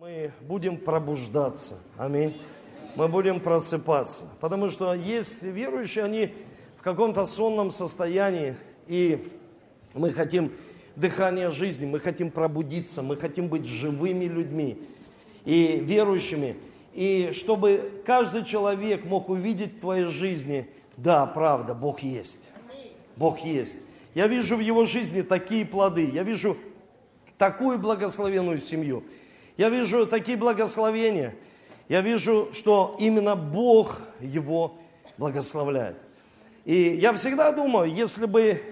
Мы будем пробуждаться. Аминь. Мы будем просыпаться. Потому что есть верующие, они в каком-то сонном состоянии. И мы хотим дыхания жизни, мы хотим пробудиться, мы хотим быть живыми людьми и верующими. И чтобы каждый человек мог увидеть в твоей жизни, да, правда, Бог есть. Бог есть. Я вижу в его жизни такие плоды. Я вижу такую благословенную семью. Я вижу такие благословения. Я вижу, что именно Бог его благословляет. И я всегда думаю, если бы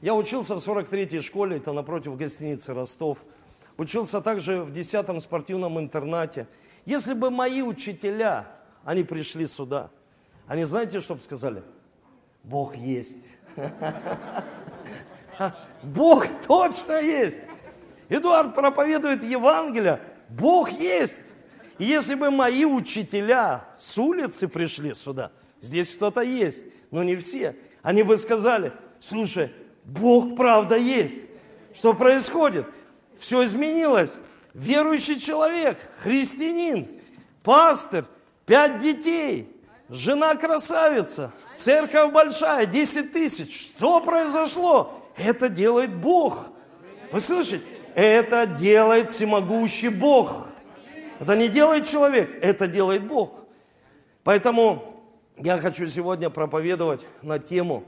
я учился в 43-й школе, это напротив гостиницы Ростов, учился также в 10-м спортивном интернате. Если бы мои учителя, они пришли сюда, они знаете, что бы сказали? Бог есть. Бог точно есть. Эдуард проповедует Евангелие, Бог есть. И если бы мои учителя с улицы пришли сюда, здесь кто-то есть, но не все, они бы сказали, слушай, Бог правда есть. Что происходит? Все изменилось. Верующий человек, христианин, пастор, пять детей, жена красавица, церковь большая, 10 тысяч. Что произошло? Это делает Бог. Вы слышите? Это делает всемогущий Бог. Это не делает человек, это делает Бог. Поэтому я хочу сегодня проповедовать на тему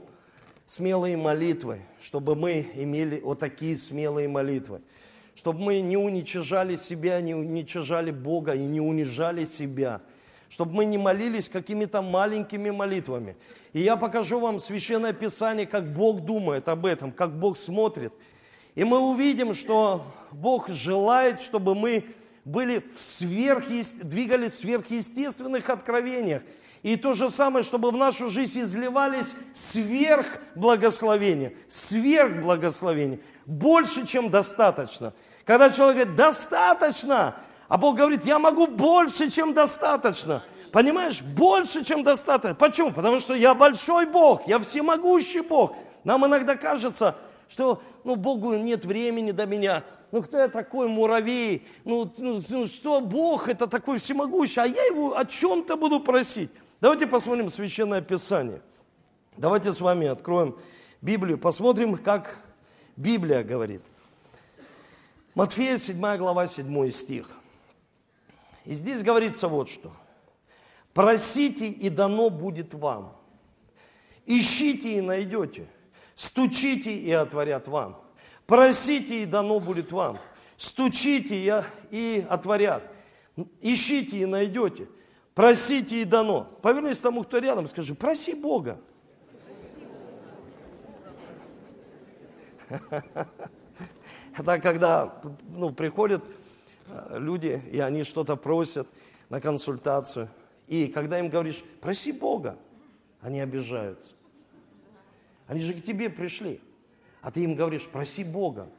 смелые молитвы, чтобы мы имели вот такие смелые молитвы. Чтобы мы не уничижали себя, не уничижали Бога и не унижали себя. Чтобы мы не молились какими-то маленькими молитвами. И я покажу вам Священное Писание, как Бог думает об этом, как Бог смотрит – и мы увидим, что Бог желает, чтобы мы были в сверхъест... двигались в сверхъестественных откровениях. И то же самое, чтобы в нашу жизнь изливались сверхблагословения, сверхблагословения, больше, чем достаточно. Когда человек говорит, достаточно, а Бог говорит, я могу больше, чем достаточно. Понимаешь, больше, чем достаточно. Почему? Потому что я большой Бог, я всемогущий Бог. Нам иногда кажется, что ну, Богу нет времени до меня. Ну, кто я такой, муравей? Ну, ну, ну что Бог, это такой всемогущий, а я его о чем-то буду просить. Давайте посмотрим Священное Писание. Давайте с вами откроем Библию, посмотрим, как Библия говорит. Матфея 7 глава 7 стих. И здесь говорится вот что. Просите, и дано будет вам. Ищите, и найдете. Стучите, и отворят вам. Просите, и дано будет вам. Стучите, и отворят. Ищите, и найдете. Просите, и дано. Повернись тому, кто рядом, скажи, проси Бога. Это когда ну, приходят э, люди, и они что-то просят на консультацию. И когда им говоришь, проси Бога, они обижаются. Они же к тебе пришли. А ты им говоришь, проси Бога.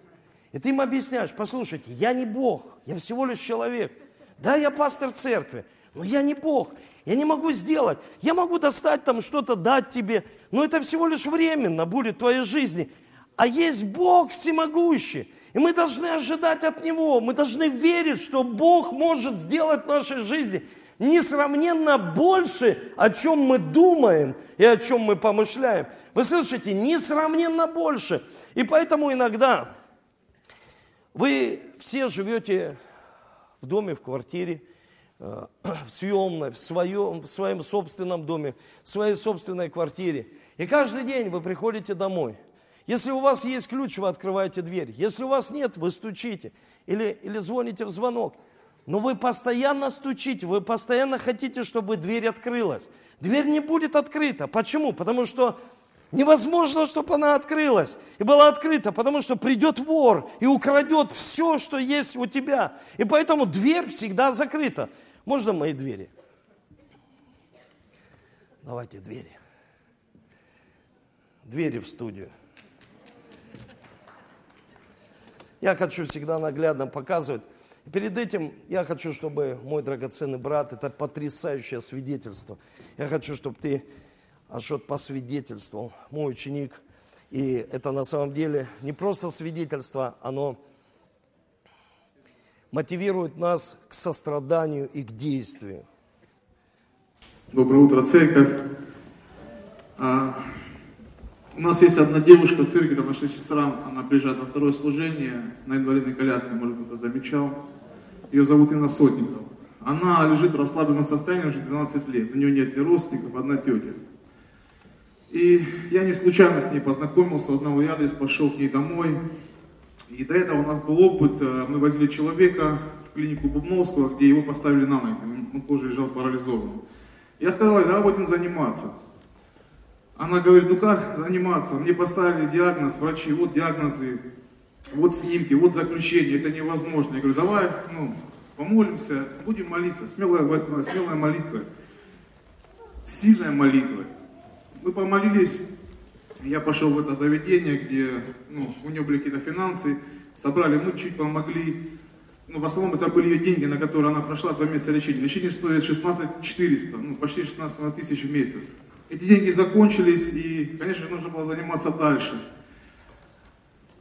И ты им объясняешь, послушайте, я не Бог, я всего лишь человек. Да, я пастор церкви, но я не Бог. Я не могу сделать. Я могу достать там что-то, дать тебе, но это всего лишь временно будет в твоей жизни. А есть Бог всемогущий. И мы должны ожидать от Него. Мы должны верить, что Бог может сделать в нашей жизни несравненно больше, о чем мы думаем и о чем мы помышляем. Вы слышите, несравненно больше. И поэтому иногда вы все живете в доме, в квартире, э, в съемной, в своем, в своем собственном доме, в своей собственной квартире. И каждый день вы приходите домой. Если у вас есть ключ, вы открываете дверь. Если у вас нет, вы стучите или, или звоните в звонок. Но вы постоянно стучите, вы постоянно хотите, чтобы дверь открылась. Дверь не будет открыта. Почему? Потому что Невозможно, чтобы она открылась и была открыта, потому что придет вор и украдет все, что есть у тебя. И поэтому дверь всегда закрыта. Можно мои двери? Давайте двери. Двери в студию. Я хочу всегда наглядно показывать. Перед этим я хочу, чтобы мой драгоценный брат, это потрясающее свидетельство. Я хочу, чтобы ты Ашот посвидетельствовал, мой ученик. И это на самом деле не просто свидетельство, оно мотивирует нас к состраданию и к действию. Доброе утро, церковь. А, у нас есть одна девушка в церкви, это наша сестра, она приезжает на второе служение на инвалидной коляске, может быть, кто замечал. Ее зовут Инна Сотников. Она лежит в расслабленном состоянии уже 12 лет, у нее нет ни родственников, одна тетя. И я не случайно с ней познакомился, узнал ее адрес, пошел к ней домой. И до этого у нас был опыт, э, мы возили человека в клинику Бубновского, где его поставили на ноги, он позже лежал парализованным. Я сказал, давай будем заниматься. Она говорит, ну как заниматься? Мне поставили диагноз, врачи, вот диагнозы, вот снимки, вот заключение, это невозможно. Я говорю, давай, ну, помолимся, будем молиться, смелая, смелая молитва, сильная молитва. Мы помолились, я пошел в это заведение, где ну, у нее были какие-то финансы, собрали, мы чуть помогли. Ну, в основном это были ее деньги, на которые она прошла два месяца лечения. Лечение стоит 16 400, ну, почти 16 тысяч в месяц. Эти деньги закончились, и, конечно же, нужно было заниматься дальше.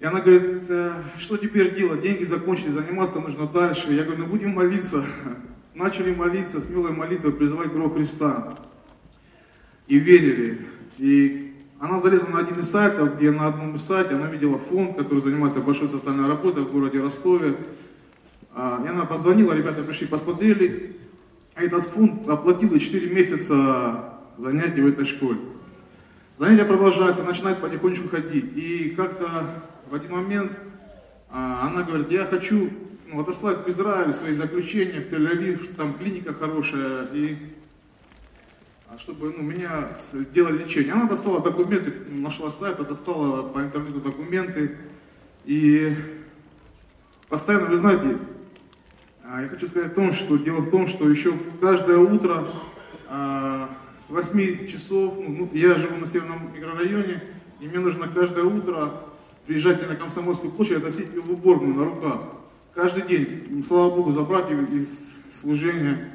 И она говорит, «Э, что теперь делать? Деньги закончились, заниматься нужно дальше. Я говорю, ну будем молиться. Начали молиться, смелой молитвой, призывать кровь Христа. И верили. И она залезла на один из сайтов, где на одном из сайтов она видела фонд, который занимается большой социальной работой в городе Ростове. А, и она позвонила, ребята пришли, посмотрели. Этот фонд оплатил 4 месяца занятий в этой школе. Занятия продолжаются, начинает потихонечку ходить. И как-то в один момент а, она говорит, я хочу ну, отослать в Израиль свои заключения, в Тель-Авив, там клиника хорошая, и а, чтобы ну, меня сделали лечение. Она достала документы, нашла сайт, достала по интернету документы. И постоянно, вы знаете, а, я хочу сказать в том, что дело в том, что еще каждое утро с 8 часов, ну, я живу на северном микрорайоне, и мне нужно каждое утро приезжать на Комсомольскую площадь, относить ее в уборную на руках. Каждый день, слава Богу, за братьев из служения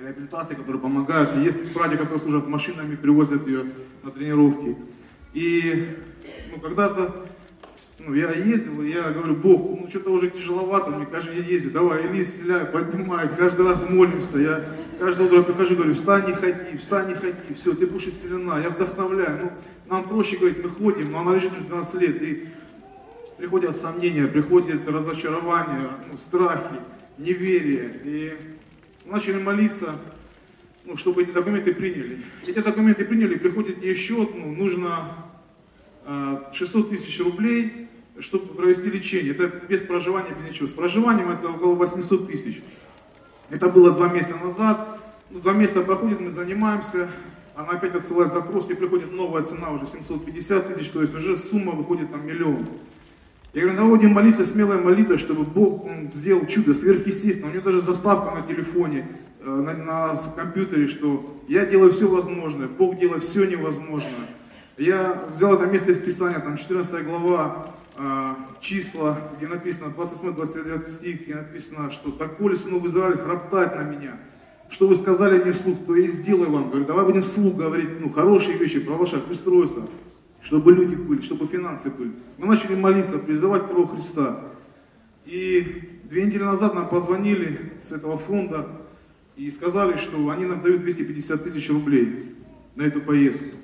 реабилитации, которые помогают. И есть братья, которые служат машинами, привозят ее на тренировки. И ну, когда-то ну, я ездил, и я говорю, Бог, ну что-то уже тяжеловато, мне каждый день ездить, давай, или исцеляй, поднимай, каждый раз молимся, я каждое утро прихожу, говорю, встань и ходи, встань и ходи, все, ты будешь исцелена, я вдохновляю, ну, нам проще говорить, мы ходим, но она лежит уже 12 лет, и приходят сомнения, приходят разочарования, ну, страхи, неверие, и начали молиться, ну, чтобы эти документы приняли. Эти документы приняли, приходит еще, ну, нужно 600 а, тысяч рублей, чтобы провести лечение. Это без проживания, без ничего. С проживанием это около 800 тысяч. Это было два месяца назад. Ну, два месяца проходит, мы занимаемся. Она опять отсылает запрос, и приходит новая цена уже 750 тысяч, то есть уже сумма выходит там миллион. Я говорю, наводим молиться смелой молитвой, чтобы Бог он, сделал чудо сверхъестественно. У него даже заставка на телефоне, э, на, на компьютере, что я делаю все возможное, Бог делает все невозможное. Я взял это место из Писания, там 14 глава, э, числа, где написано, 28-29 стих, где написано, что «Так коли сынов Израиля храптать на меня, что вы сказали мне вслух, то и сделаю вам». Говорю, давай будем вслух говорить, ну, хорошие вещи про пусть строятся, чтобы люди были, чтобы финансы были. Мы начали молиться, призывать кровь Христа. И две недели назад нам позвонили с этого фонда и сказали, что они нам дают 250 тысяч рублей на эту поездку.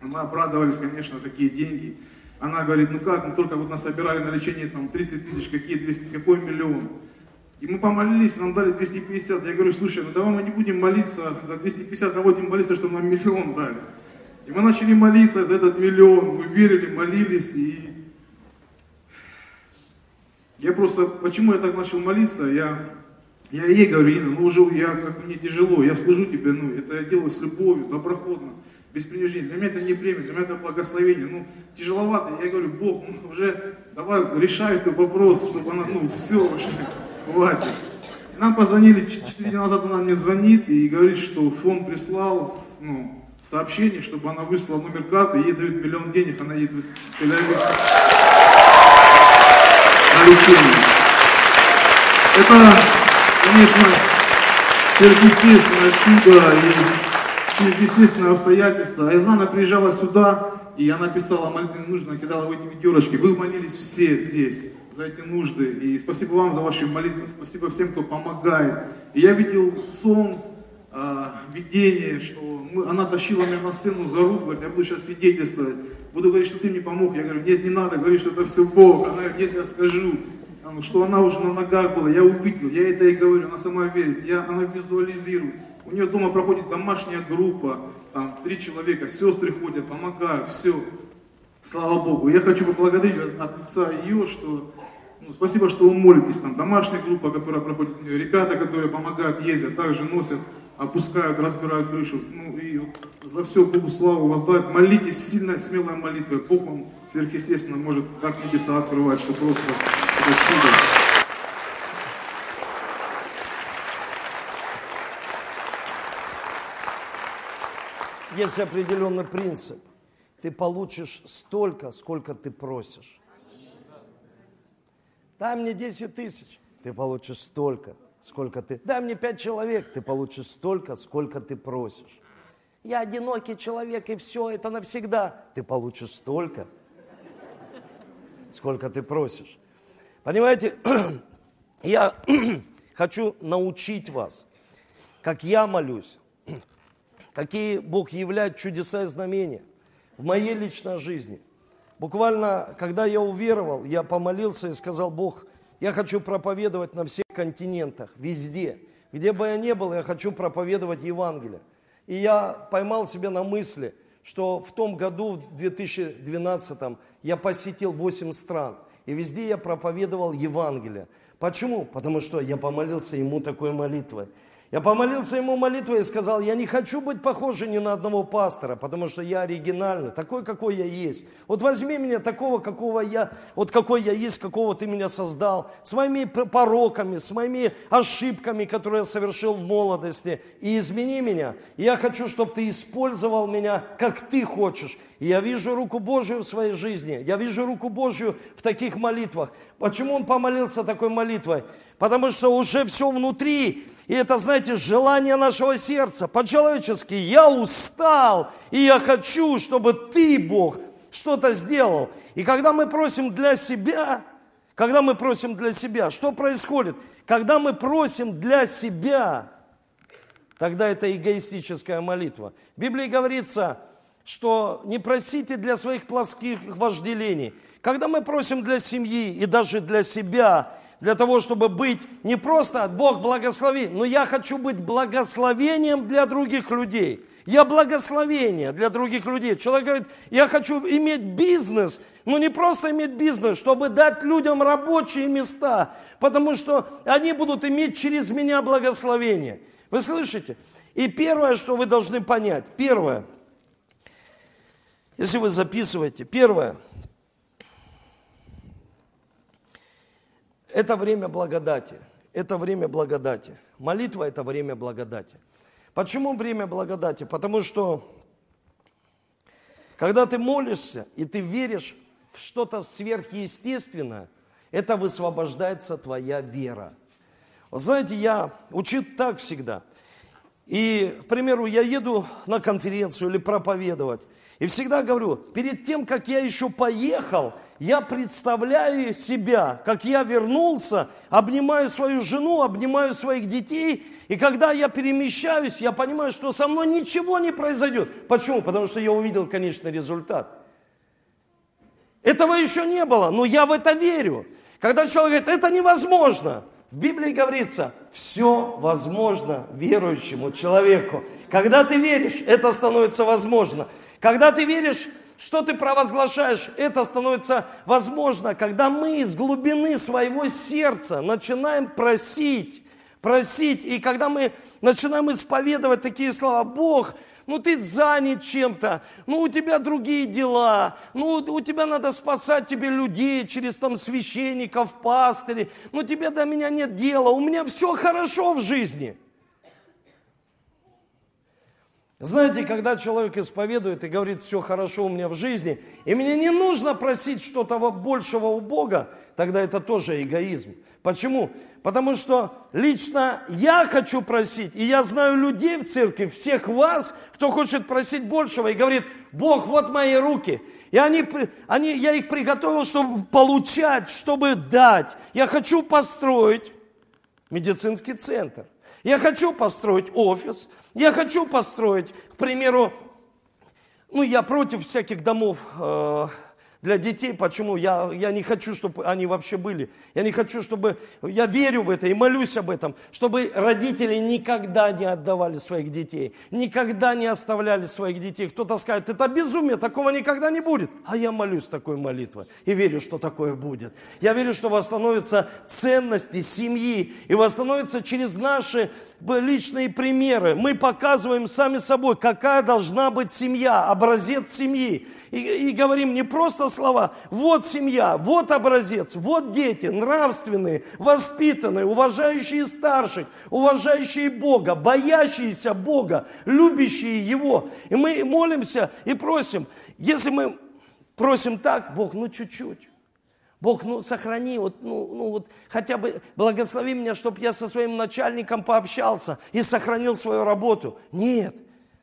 Мы обрадовались, конечно, такие деньги. Она говорит, ну как, мы только вот нас собирали на лечение там 30 тысяч, какие 200, какой миллион. И мы помолились, нам дали 250. Я говорю, слушай, ну давай мы не будем молиться за 250, а будем молиться, чтобы нам миллион дали. И мы начали молиться за этот миллион, мы верили, молились, и я просто, почему я так начал молиться, я, я ей говорю, Инна, ну уже я, как мне тяжело, я служу тебе, ну это я делаю с любовью, доброходно без принуждения. Для меня это не премия, для меня это благословение. Ну, тяжеловато. Я говорю, Бог, ну, уже давай решай этот вопрос, чтобы она, ну, все уже, И нам позвонили, 4 дня назад она мне звонит и говорит, что фонд прислал, ну, сообщение, чтобы она выслала номер карты, ей дают миллион денег, она едет в тель на лечение. Это, конечно, сверхъестественное чудо и через естественные обстоятельства. Айзана приезжала сюда, и она писала молитвы нужно, кидала в эти ведерочки. Вы молились все здесь за эти нужды. И спасибо вам за ваши молитвы. Спасибо всем, кто помогает. И я видел сон, э, видение, что мы, она тащила меня на сцену за руку, говорит, я буду сейчас свидетельствовать. Буду говорить, что ты мне помог. Я говорю, нет, не надо говорить, что это все Бог. Она говорит, нет, я скажу. Что она уже на ногах была, я увидел, я это и говорю, она сама верит, я, она визуализирует. У нее дома проходит домашняя группа, там три человека, сестры ходят, помогают, все. Слава Богу. Я хочу поблагодарить от лица ее, что ну, спасибо, что вы молитесь. Там домашняя группа, которая проходит нее, ребята, которые помогают, ездят, также носят, опускают, разбирают крышу. Ну и за все Богу славу воздать. Молитесь сильной, смелой молитвой. Бог вам сверхъестественно может так небеса открывать, что просто это чудо. Есть определенный принцип. Ты получишь столько, сколько ты просишь. Дай мне 10 тысяч, ты получишь столько, сколько ты... Дай мне 5 человек, ты получишь столько, сколько ты просишь. Я одинокий человек, и все, это навсегда. Ты получишь столько, сколько ты просишь. Понимаете, я хочу научить вас, как я молюсь, какие Бог являет чудеса и знамения в моей личной жизни. Буквально, когда я уверовал, я помолился и сказал, Бог, я хочу проповедовать на всех континентах, везде. Где бы я ни был, я хочу проповедовать Евангелие. И я поймал себя на мысли, что в том году, в 2012, я посетил 8 стран. И везде я проповедовал Евангелие. Почему? Потому что я помолился ему такой молитвой. Я помолился ему молитвой и сказал, я не хочу быть похожим ни на одного пастора, потому что я оригинальный, такой, какой я есть. Вот возьми меня такого, какого я, вот какой я есть, какого ты меня создал, с моими пороками, с моими ошибками, которые я совершил в молодости, и измени меня. Я хочу, чтобы ты использовал меня, как ты хочешь. И я вижу руку Божию в своей жизни, я вижу руку Божью в таких молитвах. Почему он помолился такой молитвой? Потому что уже все внутри, и это, знаете, желание нашего сердца. По-человечески я устал, и я хочу, чтобы ты, Бог, что-то сделал. И когда мы просим для себя, когда мы просим для себя, что происходит? Когда мы просим для себя, тогда это эгоистическая молитва. В Библии говорится, что не просите для своих плоских вожделений. Когда мы просим для семьи и даже для себя, для того, чтобы быть не просто Бог благослови, но я хочу быть благословением для других людей. Я благословение для других людей. Человек говорит, я хочу иметь бизнес, но не просто иметь бизнес, чтобы дать людям рабочие места, потому что они будут иметь через меня благословение. Вы слышите? И первое, что вы должны понять, первое, если вы записываете, первое – Это время благодати. Это время благодати. Молитва – это время благодати. Почему время благодати? Потому что, когда ты молишься, и ты веришь в что-то сверхъестественное, это высвобождается твоя вера. Вот знаете, я учу так всегда. И, к примеру, я еду на конференцию или проповедовать, и всегда говорю, перед тем, как я еще поехал, я представляю себя, как я вернулся, обнимаю свою жену, обнимаю своих детей, и когда я перемещаюсь, я понимаю, что со мной ничего не произойдет. Почему? Потому что я увидел конечный результат. Этого еще не было, но я в это верю. Когда человек говорит, это невозможно, в Библии говорится, все возможно верующему человеку. Когда ты веришь, это становится возможно. Когда ты веришь, что ты провозглашаешь, это становится возможно, когда мы из глубины своего сердца начинаем просить, просить, и когда мы начинаем исповедовать такие слова, Бог, ну ты занят чем-то, ну у тебя другие дела, ну у тебя надо спасать тебе людей через там священников, пастырей, ну тебе до меня нет дела, у меня все хорошо в жизни – знаете, когда человек исповедует и говорит, все хорошо у меня в жизни, и мне не нужно просить что-то большего у Бога, тогда это тоже эгоизм. Почему? Потому что лично я хочу просить, и я знаю людей в церкви, всех вас, кто хочет просить большего, и говорит, Бог, вот мои руки. И они, они, я их приготовил, чтобы получать, чтобы дать. Я хочу построить медицинский центр. Я хочу построить офис. Я хочу построить, к примеру, ну, я против всяких домов э, для детей. Почему? Я, я не хочу, чтобы они вообще были. Я не хочу, чтобы... Я верю в это и молюсь об этом, чтобы родители никогда не отдавали своих детей, никогда не оставляли своих детей. Кто-то скажет, это безумие, такого никогда не будет. А я молюсь такой молитвой и верю, что такое будет. Я верю, что восстановятся ценности семьи и восстановятся через наши личные примеры. Мы показываем сами собой, какая должна быть семья, образец семьи. И, и говорим не просто слова, вот семья, вот образец, вот дети, нравственные, воспитанные, уважающие старших, уважающие Бога, боящиеся Бога, любящие Его. И мы молимся и просим, если мы просим так, Бог, ну чуть-чуть. Бог, ну сохрани, вот, ну, ну вот хотя бы благослови меня, чтобы я со своим начальником пообщался и сохранил свою работу. Нет,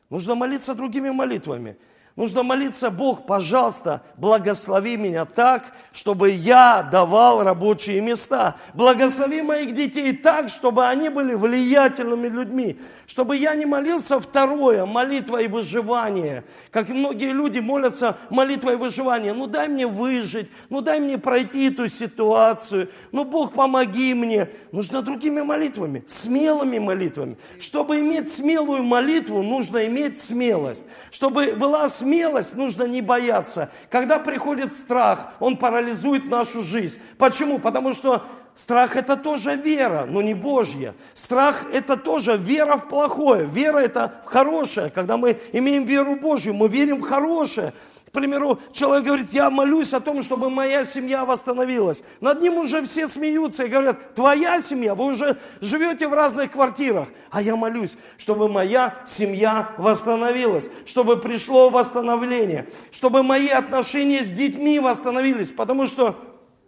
нужно молиться другими молитвами. Нужно молиться, Бог, пожалуйста, благослови меня так, чтобы я давал рабочие места. Благослови моих детей так, чтобы они были влиятельными людьми. Чтобы я не молился второе, молитва и выживание. Как многие люди молятся молитвой и выживания. Ну дай мне выжить, ну дай мне пройти эту ситуацию. Ну Бог, помоги мне. Нужно другими молитвами, смелыми молитвами. Чтобы иметь смелую молитву, нужно иметь смелость. Чтобы была смелость нужно не бояться. Когда приходит страх, он парализует нашу жизнь. Почему? Потому что страх это тоже вера, но не Божья. Страх это тоже вера в плохое. Вера это в хорошее. Когда мы имеем веру Божью, мы верим в хорошее примеру, человек говорит, я молюсь о том, чтобы моя семья восстановилась. Над ним уже все смеются и говорят, твоя семья, вы уже живете в разных квартирах. А я молюсь, чтобы моя семья восстановилась, чтобы пришло восстановление, чтобы мои отношения с детьми восстановились. Потому что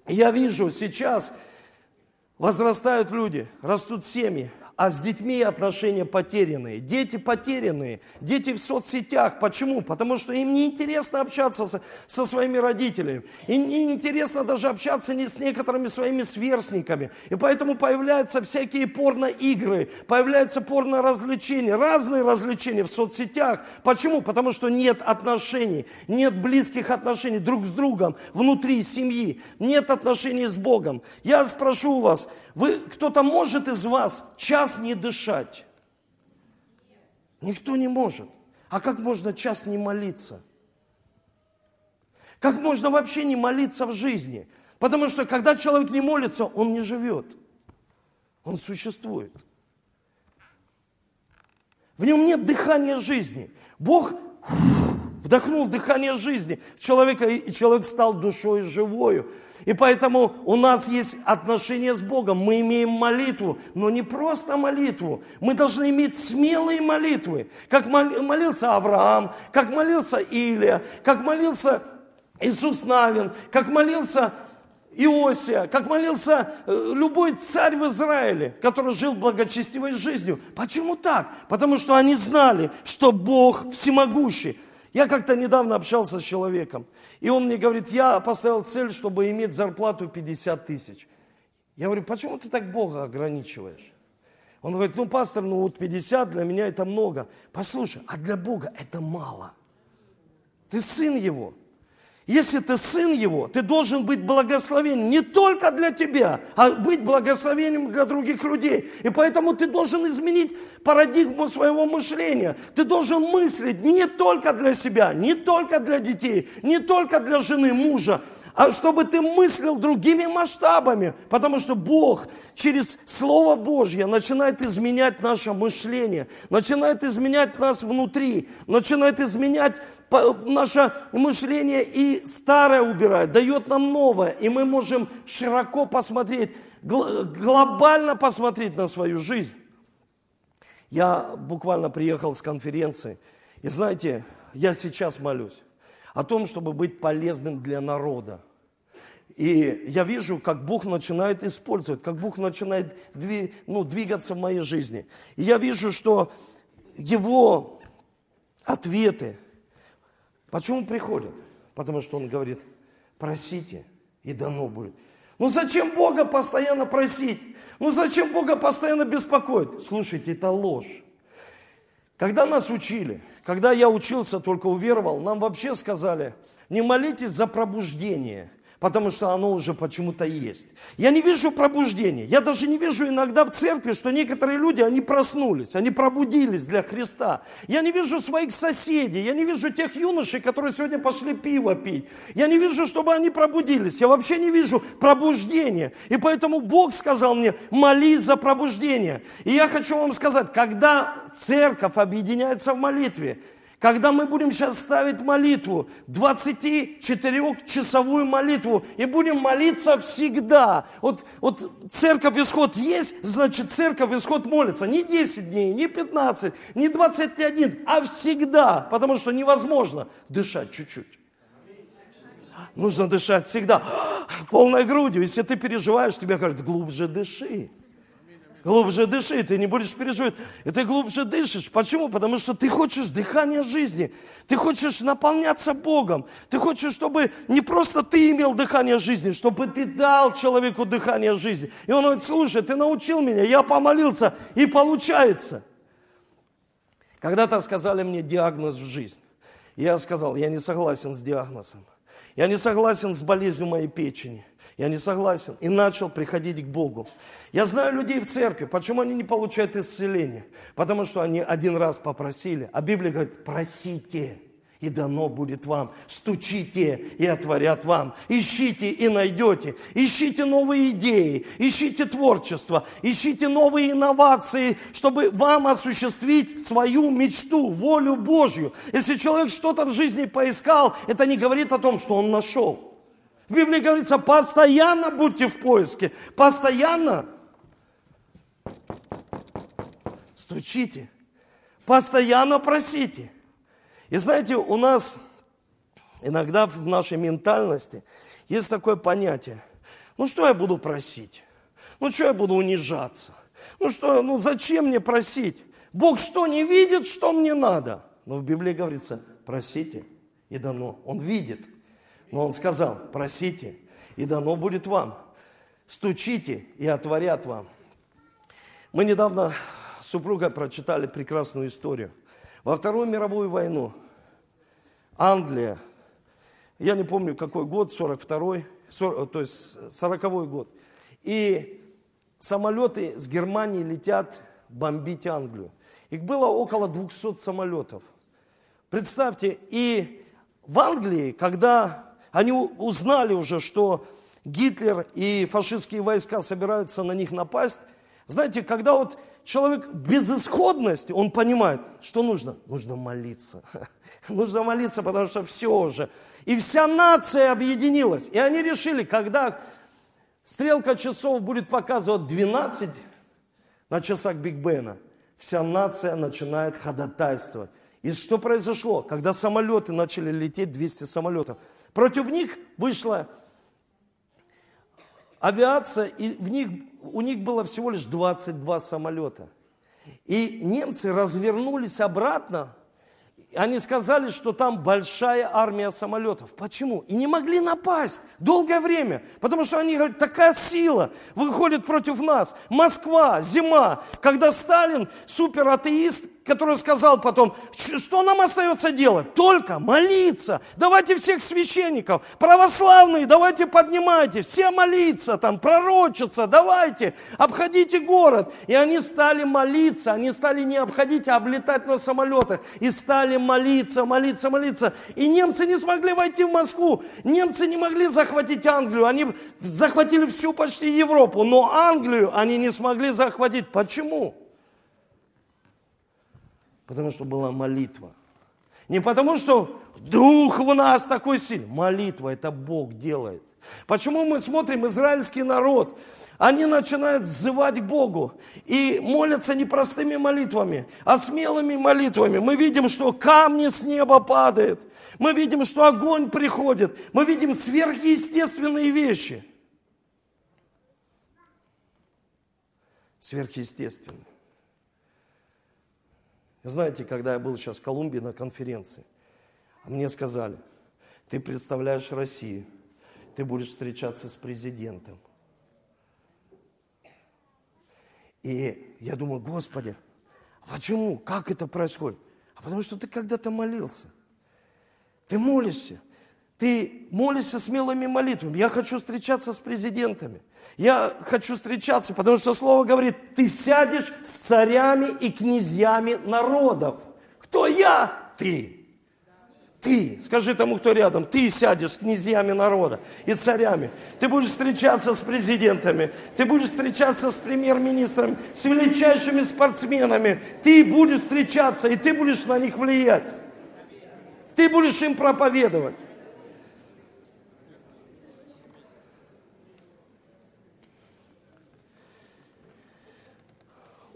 я вижу сейчас, возрастают люди, растут семьи, а с детьми отношения потерянные. Дети потерянные, дети в соцсетях. Почему? Потому что им неинтересно общаться со, со своими родителями. Им неинтересно даже общаться не с некоторыми своими сверстниками. И поэтому появляются всякие порно-игры, появляются порно-развлечения, разные развлечения в соцсетях. Почему? Потому что нет отношений, нет близких отношений друг с другом внутри семьи, нет отношений с Богом. Я спрошу у вас, вы, кто-то может из вас час не дышать? Никто не может. А как можно час не молиться? Как можно вообще не молиться в жизни? Потому что когда человек не молится, он не живет. Он существует. В нем нет дыхания жизни. Бог вдохнул дыхание жизни в человека, и человек стал душой живою. И поэтому у нас есть отношения с Богом. Мы имеем молитву, но не просто молитву. Мы должны иметь смелые молитвы. Как молился Авраам, как молился Илия, как молился Иисус Навин, как молился Иосия, как молился э, любой царь в Израиле, который жил благочестивой жизнью. Почему так? Потому что они знали, что Бог всемогущий. Я как-то недавно общался с человеком, и он мне говорит, я поставил цель, чтобы иметь зарплату 50 тысяч. Я говорю, почему ты так Бога ограничиваешь? Он говорит, ну, пастор, ну вот 50 для меня это много. Послушай, а для Бога это мало. Ты сын Его. Если ты сын Его, ты должен быть благословением не только для тебя, а быть благословением для других людей. И поэтому ты должен изменить парадигму своего мышления. Ты должен мыслить не только для себя, не только для детей, не только для жены, мужа, а чтобы ты мыслил другими масштабами, потому что Бог через Слово Божье начинает изменять наше мышление, начинает изменять нас внутри, начинает изменять наше мышление и старое убирает, дает нам новое, и мы можем широко посмотреть, глобально посмотреть на свою жизнь. Я буквально приехал с конференции, и знаете, я сейчас молюсь о том, чтобы быть полезным для народа. И я вижу, как Бог начинает использовать, как Бог начинает дви, ну, двигаться в моей жизни. И я вижу, что Его ответы, Почему приходят? Потому что он говорит, просите, и дано будет. Ну зачем Бога постоянно просить? Ну зачем Бога постоянно беспокоить? Слушайте, это ложь. Когда нас учили, когда я учился, только уверовал, нам вообще сказали, не молитесь за пробуждение – потому что оно уже почему-то есть. Я не вижу пробуждения. Я даже не вижу иногда в церкви, что некоторые люди, они проснулись, они пробудились для Христа. Я не вижу своих соседей, я не вижу тех юношей, которые сегодня пошли пиво пить. Я не вижу, чтобы они пробудились. Я вообще не вижу пробуждения. И поэтому Бог сказал мне, молись за пробуждение. И я хочу вам сказать, когда церковь объединяется в молитве, когда мы будем сейчас ставить молитву, 24-часовую молитву, и будем молиться всегда. Вот, вот церковь исход есть, значит церковь исход молится. Не 10 дней, не 15, не 21, а всегда. Потому что невозможно дышать чуть-чуть. Нужно дышать всегда полной грудью. Если ты переживаешь, тебе говорят, глубже дыши. Глубже дыши, ты не будешь переживать. И ты глубже дышишь. Почему? Потому что ты хочешь дыхания жизни. Ты хочешь наполняться Богом. Ты хочешь, чтобы не просто ты имел дыхание жизни, чтобы ты дал человеку дыхание жизни. И он говорит, слушай, ты научил меня, я помолился, и получается. Когда-то сказали мне диагноз в жизнь. Я сказал, я не согласен с диагнозом. Я не согласен с болезнью моей печени. Я не согласен. И начал приходить к Богу. Я знаю людей в церкви, почему они не получают исцеление? Потому что они один раз попросили. А Библия говорит, просите, и дано будет вам. Стучите, и отворят вам. Ищите, и найдете. Ищите новые идеи, ищите творчество, ищите новые инновации, чтобы вам осуществить свою мечту, волю Божью. Если человек что-то в жизни поискал, это не говорит о том, что он нашел. В Библии говорится, постоянно будьте в поиске, постоянно стучите, постоянно просите. И знаете, у нас иногда в нашей ментальности есть такое понятие, ну что я буду просить? Ну что я буду унижаться? Ну что, ну зачем мне просить? Бог что, не видит, что мне надо? Но в Библии говорится, просите, и дано. Он видит – но он сказал, просите, и дано будет вам. Стучите, и отворят вам. Мы недавно с супругой прочитали прекрасную историю. Во Вторую мировую войну Англия, я не помню какой год, 42-й, 40, то есть 40-й год. И самолеты с Германии летят бомбить Англию. Их было около 200 самолетов. Представьте, и в Англии, когда они узнали уже, что Гитлер и фашистские войска собираются на них напасть. Знаете, когда вот человек безысходности, он понимает, что нужно? Нужно молиться. Нужно молиться, потому что все уже. И вся нация объединилась. И они решили, когда стрелка часов будет показывать 12 на часах Биг Бена, вся нация начинает ходатайствовать. И что произошло? Когда самолеты начали лететь, 200 самолетов – Против них вышла авиация, и в них, у них было всего лишь 22 самолета. И немцы развернулись обратно они сказали, что там большая армия самолетов. Почему? И не могли напасть долгое время, потому что они говорят, такая сила выходит против нас. Москва, зима, когда Сталин, суператеист, который сказал потом, что нам остается делать? Только молиться. Давайте всех священников, православные, давайте поднимайте, все молиться, там, пророчиться, давайте, обходите город. И они стали молиться, они стали не обходить, а облетать на самолетах. И стали молиться, молиться, молиться. И немцы не смогли войти в Москву. Немцы не могли захватить Англию. Они захватили всю почти Европу. Но Англию они не смогли захватить. Почему? Потому что была молитва. Не потому, что дух в нас такой сильный. Молитва, это Бог делает. Почему мы смотрим израильский народ? Они начинают взывать Богу и молятся не простыми молитвами, а смелыми молитвами. Мы видим, что камни с неба падают. Мы видим, что огонь приходит. Мы видим сверхъестественные вещи. Сверхъестественные. Знаете, когда я был сейчас в Колумбии на конференции, мне сказали, ты представляешь Россию, ты будешь встречаться с президентом. И я думаю, Господи, а почему? Как это происходит? А потому что ты когда-то молился. Ты молишься. Ты молишься смелыми молитвами. Я хочу встречаться с президентами. Я хочу встречаться, потому что Слово говорит, ты сядешь с царями и князьями народов. Кто я? Ты. Ты, скажи тому, кто рядом, ты сядешь с князьями народа и царями. Ты будешь встречаться с президентами, ты будешь встречаться с премьер-министрами, с величайшими спортсменами. Ты будешь встречаться, и ты будешь на них влиять. Ты будешь им проповедовать.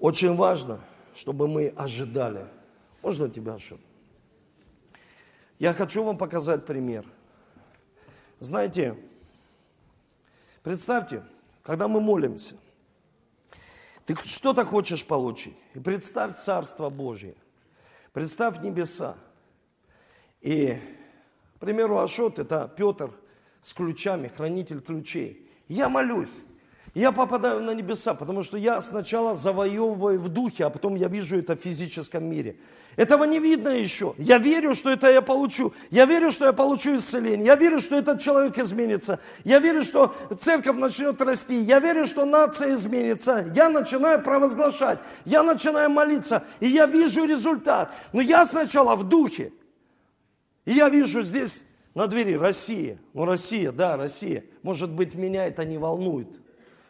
Очень важно, чтобы мы ожидали. Можно тебя ошибку? Я хочу вам показать пример. Знаете, представьте, когда мы молимся, ты что-то хочешь получить. И представь Царство Божье. Представь небеса. И, к примеру, Ашот – это Петр с ключами, хранитель ключей. Я молюсь. Я попадаю на небеса, потому что я сначала завоевываю в духе, а потом я вижу это в физическом мире. Этого не видно еще. Я верю, что это я получу. Я верю, что я получу исцеление. Я верю, что этот человек изменится. Я верю, что церковь начнет расти. Я верю, что нация изменится. Я начинаю провозглашать. Я начинаю молиться. И я вижу результат. Но я сначала в духе. И я вижу здесь на двери Россия. Ну, Россия, да, Россия. Может быть, меня это не волнует.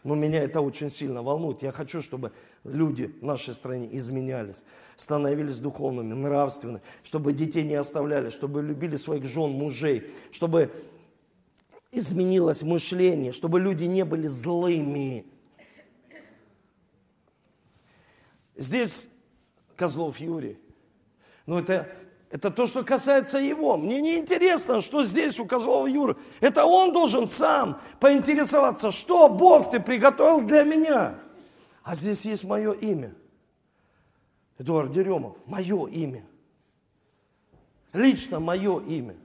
Но меня это очень сильно волнует. Я хочу, чтобы люди в нашей стране изменялись, становились духовными, нравственными, чтобы детей не оставляли, чтобы любили своих жен, мужей, чтобы изменилось мышление, чтобы люди не были злыми. Здесь Козлов Юрий. Но это это то, что касается его. Мне не интересно, что здесь у Козлова Юры. Это он должен сам поинтересоваться, что Бог ты приготовил для меня. А здесь есть мое имя. Эдуард Деремов, мое имя. Лично мое имя.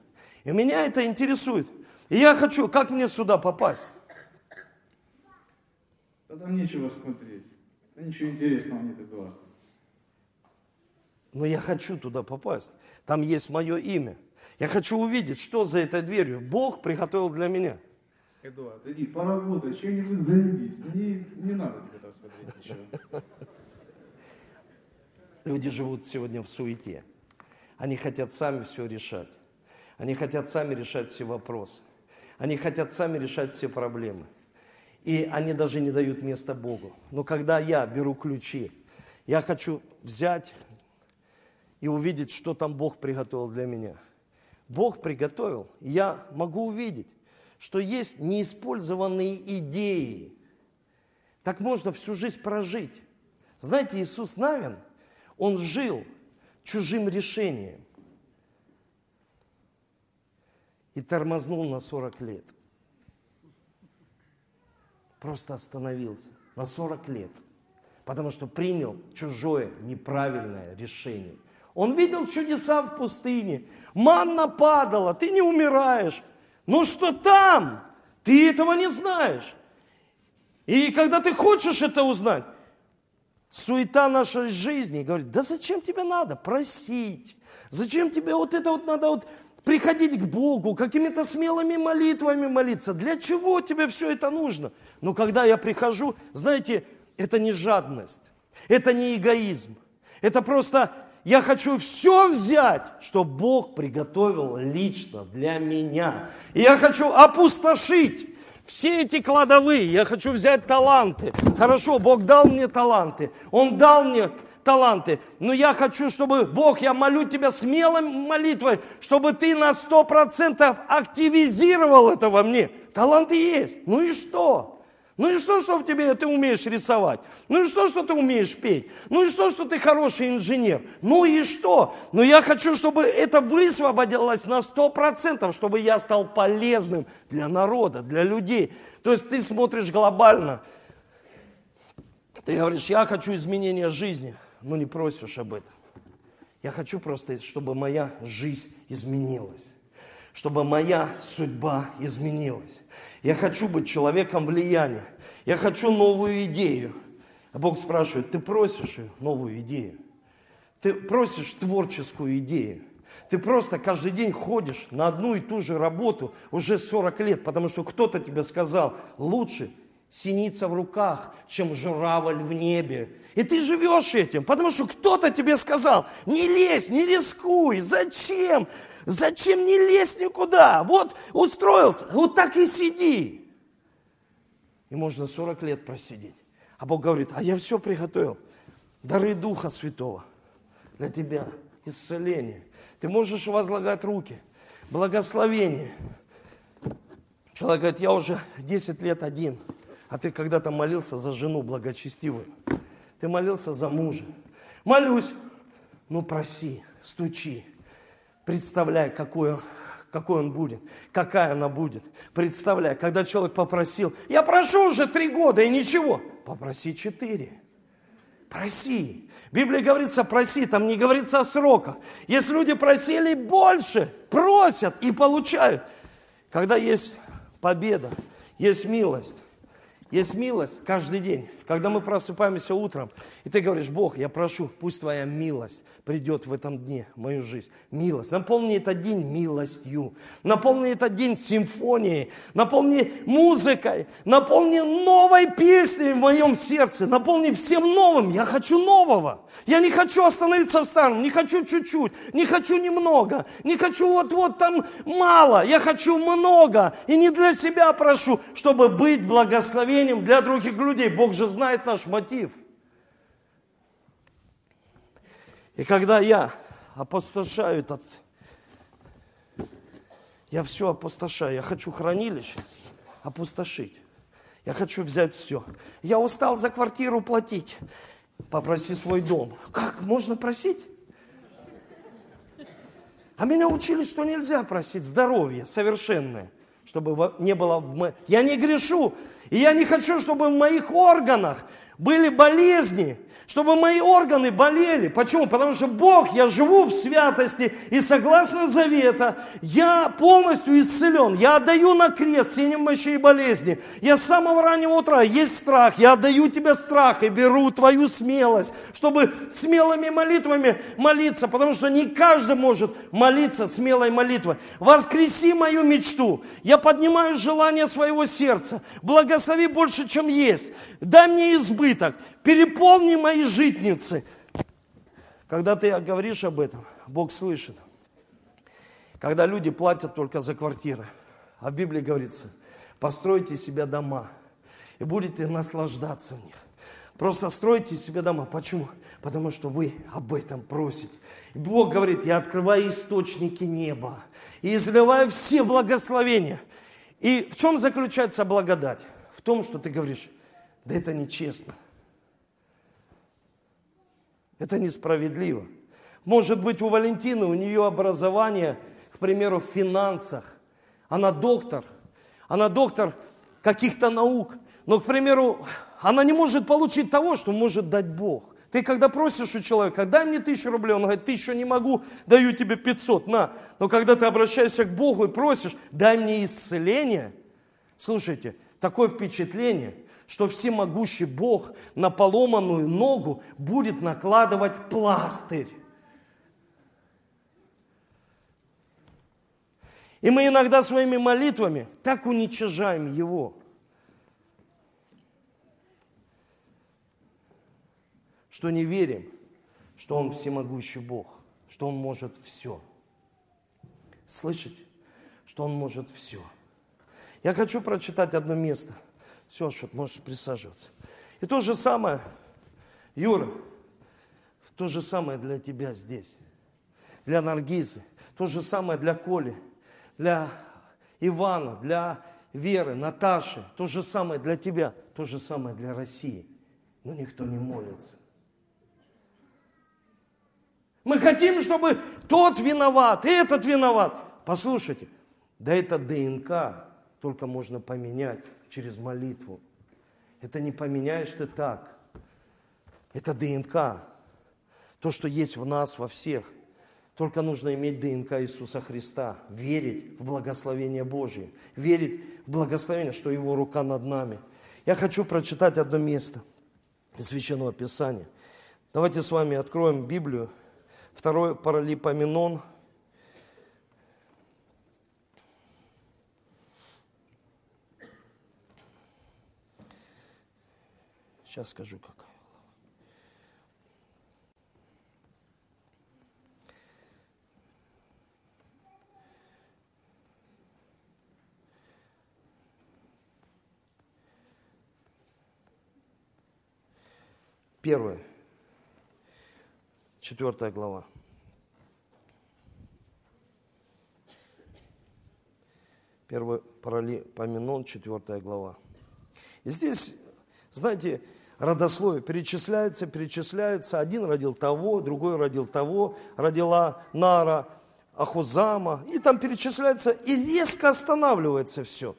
И меня это интересует. И я хочу, как мне сюда попасть? Да там нечего смотреть. Да ничего интересного нет, Эдуард. Но я хочу туда попасть. Там есть мое имя. Я хочу увидеть, что за этой дверью Бог приготовил для меня. Эдуард, иди поработай, что-нибудь заебись. Не, не надо тебе там смотреть ничего. Люди живут сегодня в суете. Они хотят сами все решать. Они хотят сами решать все вопросы. Они хотят сами решать все проблемы. И они даже не дают места Богу. Но когда я беру ключи, я хочу взять и увидеть, что там Бог приготовил для меня. Бог приготовил. Я могу увидеть, что есть неиспользованные идеи. Так можно всю жизнь прожить. Знаете, Иисус Навин, он жил чужим решением и тормознул на 40 лет. Просто остановился на 40 лет, потому что принял чужое неправильное решение. Он видел чудеса в пустыне. Манна падала, ты не умираешь. Но что там? Ты этого не знаешь. И когда ты хочешь это узнать, суета нашей жизни говорит, да зачем тебе надо просить? Зачем тебе вот это вот надо вот приходить к Богу, какими-то смелыми молитвами молиться? Для чего тебе все это нужно? Но когда я прихожу, знаете, это не жадность, это не эгоизм, это просто я хочу все взять, что Бог приготовил лично для меня. И я хочу опустошить все эти кладовые. Я хочу взять таланты. Хорошо, Бог дал мне таланты. Он дал мне таланты. Но я хочу, чтобы, Бог, я молю Тебя смелой молитвой, чтобы Ты на сто процентов активизировал это во мне. Таланты есть. Ну и что? Ну и что, что в тебе ты умеешь рисовать? Ну и что, что ты умеешь петь? Ну и что, что ты хороший инженер? Ну и что? Но я хочу, чтобы это высвободилось на сто процентов, чтобы я стал полезным для народа, для людей. То есть ты смотришь глобально. Ты говоришь, я хочу изменения жизни, но не просишь об этом. Я хочу просто, чтобы моя жизнь изменилась. Чтобы моя судьба изменилась. Я хочу быть человеком влияния. Я хочу новую идею. А Бог спрашивает, ты просишь новую идею? Ты просишь творческую идею? Ты просто каждый день ходишь на одну и ту же работу уже 40 лет, потому что кто-то тебе сказал, лучше синица в руках, чем журавль в небе. И ты живешь этим, потому что кто-то тебе сказал, не лезь, не рискуй, зачем? Зачем не лезь никуда? Вот устроился, вот так и сиди. И можно 40 лет просидеть. А Бог говорит, а я все приготовил. Дары Духа Святого для тебя, исцеление. Ты можешь возлагать руки, благословение. Человек говорит, я уже 10 лет один, а ты когда-то молился за жену благочестивую. Ты молился за мужа. Молюсь. Ну проси, стучи. Представляй, какой, какой он будет, какая она будет. Представляй, когда человек попросил, я прошу уже три года и ничего. Попроси четыре. Проси. В Библии говорится проси, там не говорится о сроках. Если люди просили больше, просят и получают. Когда есть победа, есть милость, есть милость каждый день. Когда мы просыпаемся утром, и ты говоришь, Бог, я прошу, пусть Твоя милость придет в этом дне в мою жизнь. Милость. Наполни этот день милостью. Наполни этот день симфонией. Наполни музыкой. Наполни новой песней в моем сердце. Наполни всем новым. Я хочу нового. Я не хочу остановиться в старом. Не хочу чуть-чуть. Не хочу немного. Не хочу вот-вот там мало. Я хочу много. И не для себя прошу, чтобы быть благословением для других людей. Бог же знает наш мотив. И когда я опустошаю этот, я все опустошаю, я хочу хранилище опустошить. Я хочу взять все. Я устал за квартиру платить. Попроси свой дом. Как можно просить? А меня учили, что нельзя просить здоровье совершенное, чтобы не было... В... Я не грешу, и я не хочу, чтобы в моих органах были болезни, чтобы мои органы болели. Почему? Потому что Бог, я живу в святости, и согласно завета, я полностью исцелен. Я отдаю на крест все немощи болезни. Я с самого раннего утра, есть страх, я отдаю тебе страх и беру твою смелость, чтобы смелыми молитвами молиться, потому что не каждый может молиться смелой молитвой. Воскреси мою мечту. Я поднимаю желание своего сердца. Благослови больше, чем есть. Дай мне избыток переполни мои житницы. Когда ты говоришь об этом, Бог слышит. Когда люди платят только за квартиры, а в Библии говорится, постройте себе дома и будете наслаждаться в них. Просто стройте себе дома. Почему? Потому что вы об этом просите. И Бог говорит, я открываю источники неба и изливаю все благословения. И в чем заключается благодать? В том, что ты говоришь, да это нечестно. Это несправедливо. Может быть, у Валентины, у нее образование, к примеру, в финансах. Она доктор. Она доктор каких-то наук. Но, к примеру, она не может получить того, что может дать Бог. Ты когда просишь у человека, дай мне тысячу рублей, он говорит, тысячу не могу, даю тебе 500, на. Но когда ты обращаешься к Богу и просишь, дай мне исцеление, слушайте, такое впечатление – что всемогущий Бог на поломанную ногу будет накладывать пластырь. И мы иногда своими молитвами так уничижаем Его, что не верим, что Он всемогущий Бог, что Он может все. Слышите? Что Он может все. Я хочу прочитать одно место – все, что можешь присаживаться. И то же самое, Юра, то же самое для тебя здесь, для Наргизы, то же самое для Коли, для Ивана, для Веры, Наташи, то же самое для тебя, то же самое для России. Но никто не молится. Мы хотим, чтобы тот виноват, этот виноват. Послушайте, да это ДНК только можно поменять через молитву. Это не поменяешь ты так. Это ДНК. То, что есть в нас, во всех. Только нужно иметь ДНК Иисуса Христа, верить в благословение Божье, верить в благословение, что Его рука над нами. Я хочу прочитать одно место из Священного Писания. Давайте с вами откроем Библию, второй Паралипоменон, Сейчас скажу, какая. Первое. Четвертая глава. Первый Паралипоменон, четвертая глава. И здесь, знаете, родословие перечисляется, перечисляется. Один родил того, другой родил того, родила Нара, Ахузама. И там перечисляется, и резко останавливается все.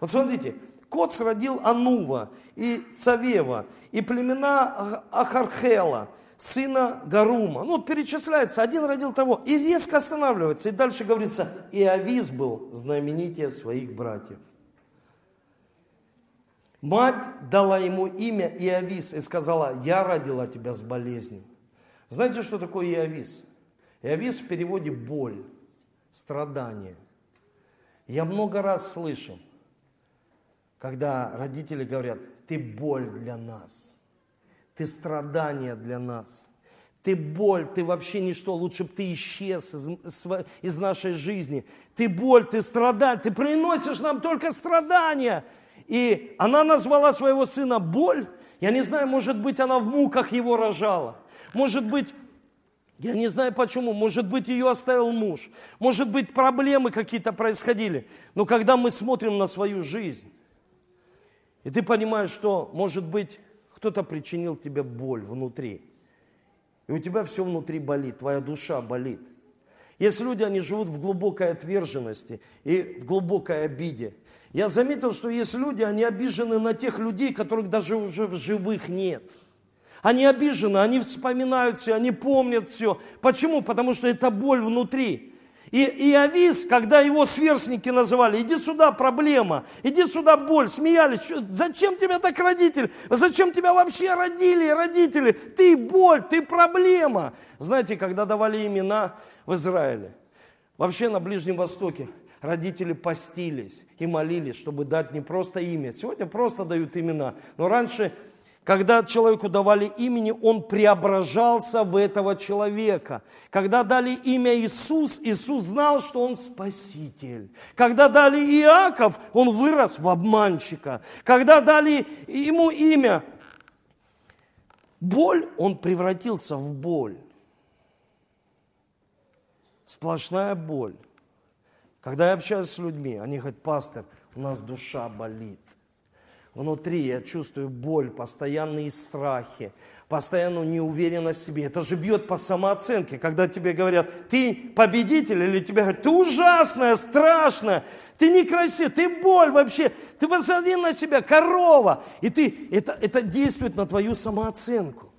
Вот смотрите, Коц родил Анува и Цавева, и племена Ахархела, сына Гарума. Ну, перечисляется, один родил того, и резко останавливается. И дальше говорится, и Авис был знаменитее своих братьев. Мать дала ему имя Иовис и сказала, я родила тебя с болезнью. Знаете, что такое Иовис? Иовис в переводе боль, страдание. Я много раз слышал, когда родители говорят, ты боль для нас, ты страдание для нас, ты боль, ты вообще ничто, лучше бы ты исчез из, из нашей жизни. Ты боль, ты страдание, ты приносишь нам только страдания. И она назвала своего сына боль. Я не знаю, может быть, она в муках его рожала. Может быть, я не знаю почему, может быть, ее оставил муж. Может быть, проблемы какие-то происходили. Но когда мы смотрим на свою жизнь, и ты понимаешь, что, может быть, кто-то причинил тебе боль внутри. И у тебя все внутри болит, твоя душа болит. Есть люди, они живут в глубокой отверженности и в глубокой обиде. Я заметил, что есть люди, они обижены на тех людей, которых даже уже в живых нет. Они обижены, они вспоминают все, они помнят все. Почему? Потому что это боль внутри. И, Авис, когда его сверстники называли, иди сюда, проблема, иди сюда, боль, смеялись, зачем тебя так родители, зачем тебя вообще родили родители, ты боль, ты проблема. Знаете, когда давали имена в Израиле, вообще на Ближнем Востоке, родители постились и молились, чтобы дать не просто имя. Сегодня просто дают имена. Но раньше, когда человеку давали имени, он преображался в этого человека. Когда дали имя Иисус, Иисус знал, что он спаситель. Когда дали Иаков, он вырос в обманщика. Когда дали ему имя боль, он превратился в боль. Сплошная боль. Когда я общаюсь с людьми, они говорят, пастор, у нас душа болит. Внутри я чувствую боль, постоянные страхи, постоянную неуверенность в себе. Это же бьет по самооценке, когда тебе говорят, ты победитель, или тебе говорят, ты ужасная, страшная, ты некрасив, ты боль вообще, ты посмотри на себя, корова. И ты, это, это действует на твою самооценку.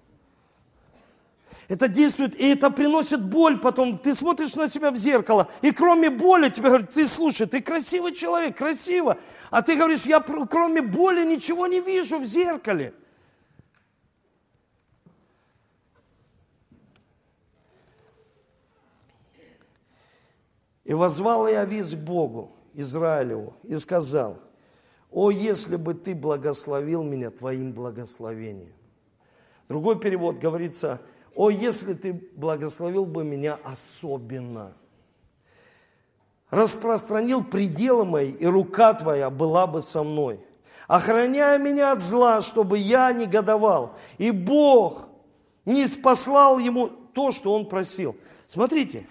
Это действует, и это приносит боль потом. Ты смотришь на себя в зеркало, и кроме боли тебе говорят, ты слушай, ты красивый человек, красиво. А ты говоришь, я кроме боли ничего не вижу в зеркале. И возвал Иовис к Богу, Израилеву, и сказал, «О, если бы ты благословил меня твоим благословением». Другой перевод говорится – о, если ты благословил бы меня особенно, распространил пределы мои, и рука твоя была бы со мной, охраняя меня от зла, чтобы я не годовал, и Бог не спаслал ему то, что он просил. Смотрите,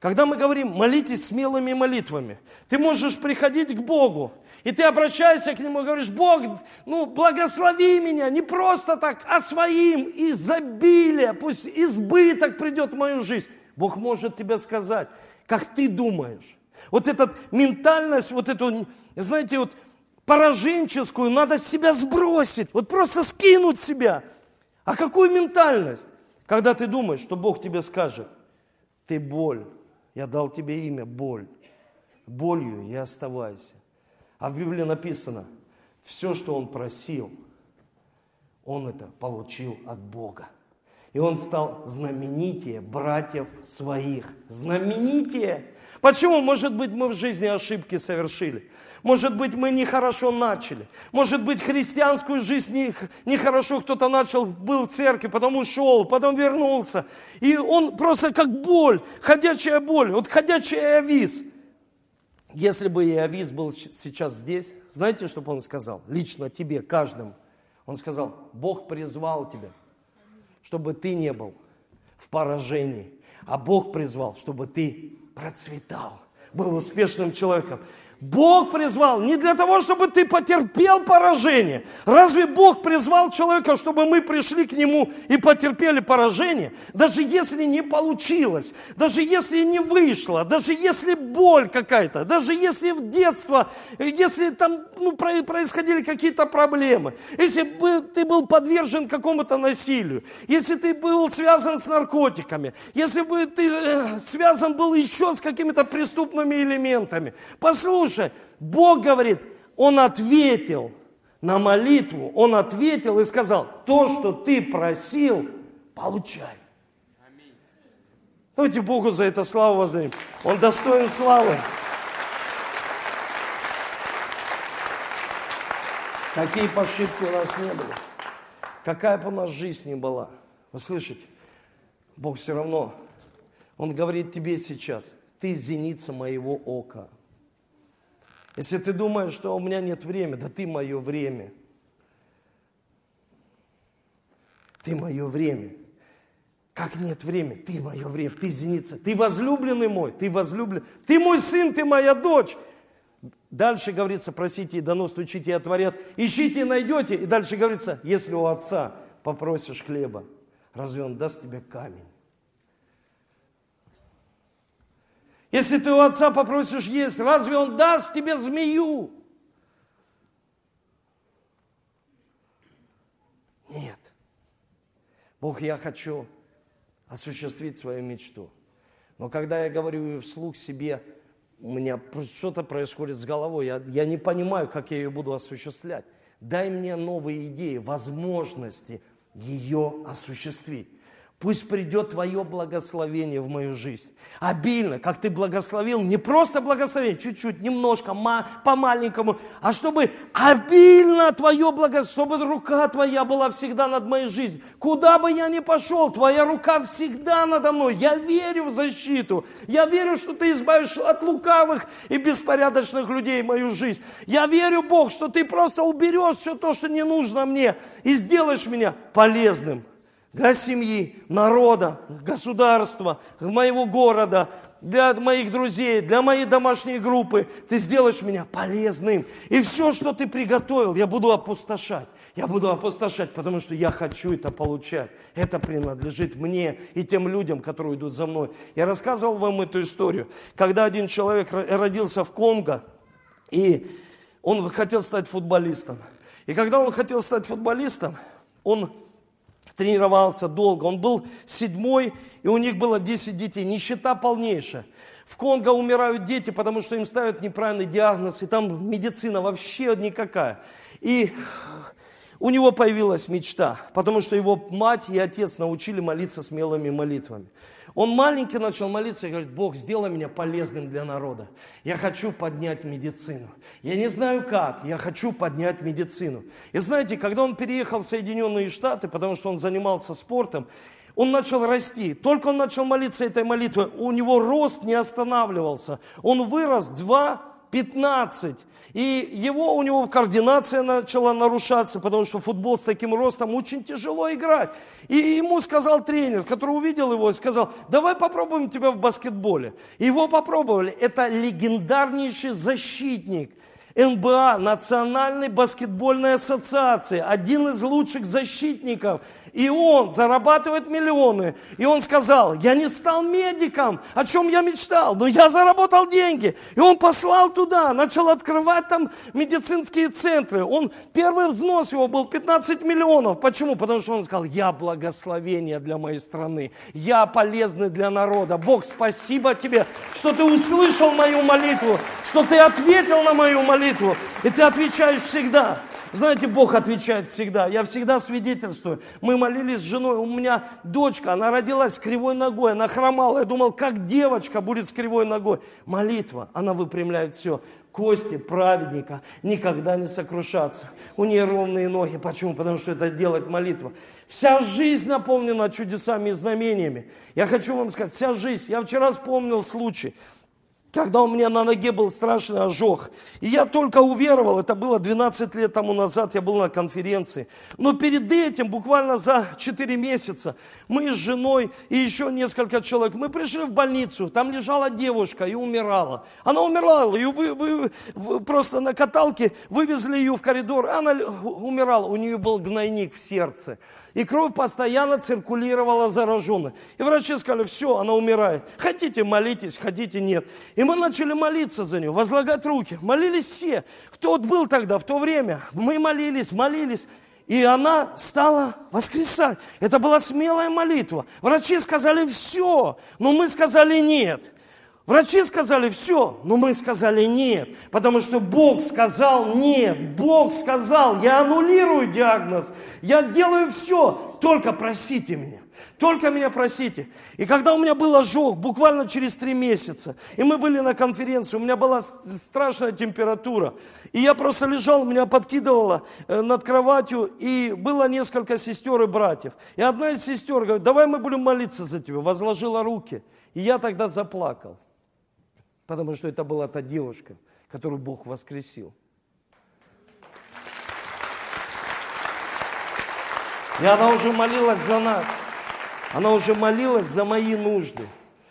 когда мы говорим, молитесь смелыми молитвами, ты можешь приходить к Богу и ты обращаешься к Нему и говоришь, Бог, ну, благослови меня, не просто так, а своим изобилие, пусть избыток придет в мою жизнь. Бог может тебе сказать, как ты думаешь. Вот эта ментальность, вот эту, знаете, вот пораженческую, надо себя сбросить, вот просто скинуть себя. А какую ментальность? Когда ты думаешь, что Бог тебе скажет, Ты боль. Я дал тебе имя боль. Болью и оставайся. А в Библии написано, все, что он просил, он это получил от Бога. И он стал знаменитее братьев своих. Знаменитее. Почему? Может быть, мы в жизни ошибки совершили. Может быть, мы нехорошо начали. Может быть, христианскую жизнь нехорошо кто-то начал, был в церкви, потом ушел, потом вернулся. И он просто как боль, ходячая боль, вот ходячий авис. Если бы Иовис был сейчас здесь, знаете, что бы он сказал? Лично тебе, каждому. Он сказал, Бог призвал тебя чтобы ты не был в поражении, а Бог призвал, чтобы ты процветал, был успешным человеком. Бог призвал не для того, чтобы ты потерпел поражение. Разве Бог призвал человека, чтобы мы пришли к нему и потерпели поражение? Даже если не получилось, даже если не вышло, даже если боль какая-то, даже если в детство, если там ну, происходили какие-то проблемы, если бы ты был подвержен какому-то насилию, если ты был связан с наркотиками, если бы ты э, связан был еще с какими-то преступными элементами, послушай, Слушай, Бог говорит, Он ответил на молитву, Он ответил и сказал, то, что ты просил, получай. Давайте Богу за это славу воздадим. Он достоин славы. Какие бы ошибки у нас не были, какая бы у нас жизнь ни была, вы слышите, Бог все равно, Он говорит тебе сейчас, ты зеница моего ока – если ты думаешь, что у меня нет времени, да ты мое время. Ты мое время. Как нет времени? Ты мое время, ты зеница, ты возлюбленный мой, ты возлюблен, ты мой сын, ты моя дочь. Дальше говорится, просите и дано, стучите и отворят, ищите и найдете. И дальше говорится, если у отца попросишь хлеба, разве он даст тебе камень? Если ты у отца попросишь есть, разве он даст тебе змею? Нет. Бог, я хочу осуществить свою мечту. Но когда я говорю вслух себе, у меня что-то происходит с головой, я, я не понимаю, как я ее буду осуществлять. Дай мне новые идеи, возможности ее осуществить. Пусть придет Твое благословение в мою жизнь. Обильно, как Ты благословил, не просто благословение, чуть-чуть, немножко, по-маленькому, а чтобы обильно Твое благословение, чтобы рука Твоя была всегда над моей жизнью. Куда бы я ни пошел, Твоя рука всегда надо мной. Я верю в защиту. Я верю, что Ты избавишь от лукавых и беспорядочных людей мою жизнь. Я верю, Бог, что Ты просто уберешь все то, что не нужно мне, и сделаешь меня полезным для семьи, народа, государства, моего города, для моих друзей, для моей домашней группы. Ты сделаешь меня полезным. И все, что ты приготовил, я буду опустошать. Я буду опустошать, потому что я хочу это получать. Это принадлежит мне и тем людям, которые идут за мной. Я рассказывал вам эту историю, когда один человек родился в Конго, и он хотел стать футболистом. И когда он хотел стать футболистом, он тренировался долго. Он был седьмой, и у них было 10 детей. Нищета полнейшая. В Конго умирают дети, потому что им ставят неправильный диагноз, и там медицина вообще никакая. И у него появилась мечта, потому что его мать и отец научили молиться смелыми молитвами. Он маленький начал молиться и говорит, Бог, сделай меня полезным для народа. Я хочу поднять медицину. Я не знаю как, я хочу поднять медицину. И знаете, когда он переехал в Соединенные Штаты, потому что он занимался спортом, он начал расти. Только он начал молиться этой молитвой, у него рост не останавливался. Он вырос 2,15. И его, у него координация начала нарушаться, потому что футбол с таким ростом очень тяжело играть. И ему сказал тренер, который увидел его, сказал, давай попробуем тебя в баскетболе. Его попробовали. Это легендарнейший защитник. НБА, Национальной баскетбольной ассоциации, один из лучших защитников. И он зарабатывает миллионы. И он сказал, я не стал медиком, о чем я мечтал, но я заработал деньги. И он послал туда, начал открывать там медицинские центры. Он, первый взнос его был 15 миллионов. Почему? Потому что он сказал, я благословение для моей страны. Я полезный для народа. Бог, спасибо тебе, что ты услышал мою молитву, что ты ответил на мою молитву и ты отвечаешь всегда. Знаете, Бог отвечает всегда. Я всегда свидетельствую. Мы молились с женой. У меня дочка, она родилась с кривой ногой. Она хромала. Я думал, как девочка будет с кривой ногой. Молитва, она выпрямляет все. Кости праведника никогда не сокрушатся. У нее ровные ноги. Почему? Потому что это делает молитва. Вся жизнь наполнена чудесами и знамениями. Я хочу вам сказать, вся жизнь. Я вчера вспомнил случай когда у меня на ноге был страшный ожог. И я только уверовал, это было 12 лет тому назад, я был на конференции. Но перед этим, буквально за 4 месяца, мы с женой и еще несколько человек, мы пришли в больницу, там лежала девушка и умирала. Она умирала, ее вы, вы, вы просто на каталке вывезли ее в коридор, она умирала, у нее был гнойник в сердце. И кровь постоянно циркулировала зараженной. И врачи сказали, все, она умирает. Хотите, молитесь, хотите, нет. И мы начали молиться за нее, возлагать руки. Молились все. Кто вот был тогда, в то время. Мы молились, молились. И она стала воскресать. Это была смелая молитва. Врачи сказали все, но мы сказали нет. Врачи сказали все, но мы сказали нет, потому что Бог сказал нет. Бог сказал, я аннулирую диагноз, я делаю все, только просите меня. Только меня просите. И когда у меня был ожог, буквально через три месяца, и мы были на конференции, у меня была страшная температура, и я просто лежал, меня подкидывало э, над кроватью, и было несколько сестер и братьев. И одна из сестер говорит, давай мы будем молиться за тебя, возложила руки. И я тогда заплакал потому что это была та девушка, которую Бог воскресил. И она уже молилась за нас. Она уже молилась за мои нужды.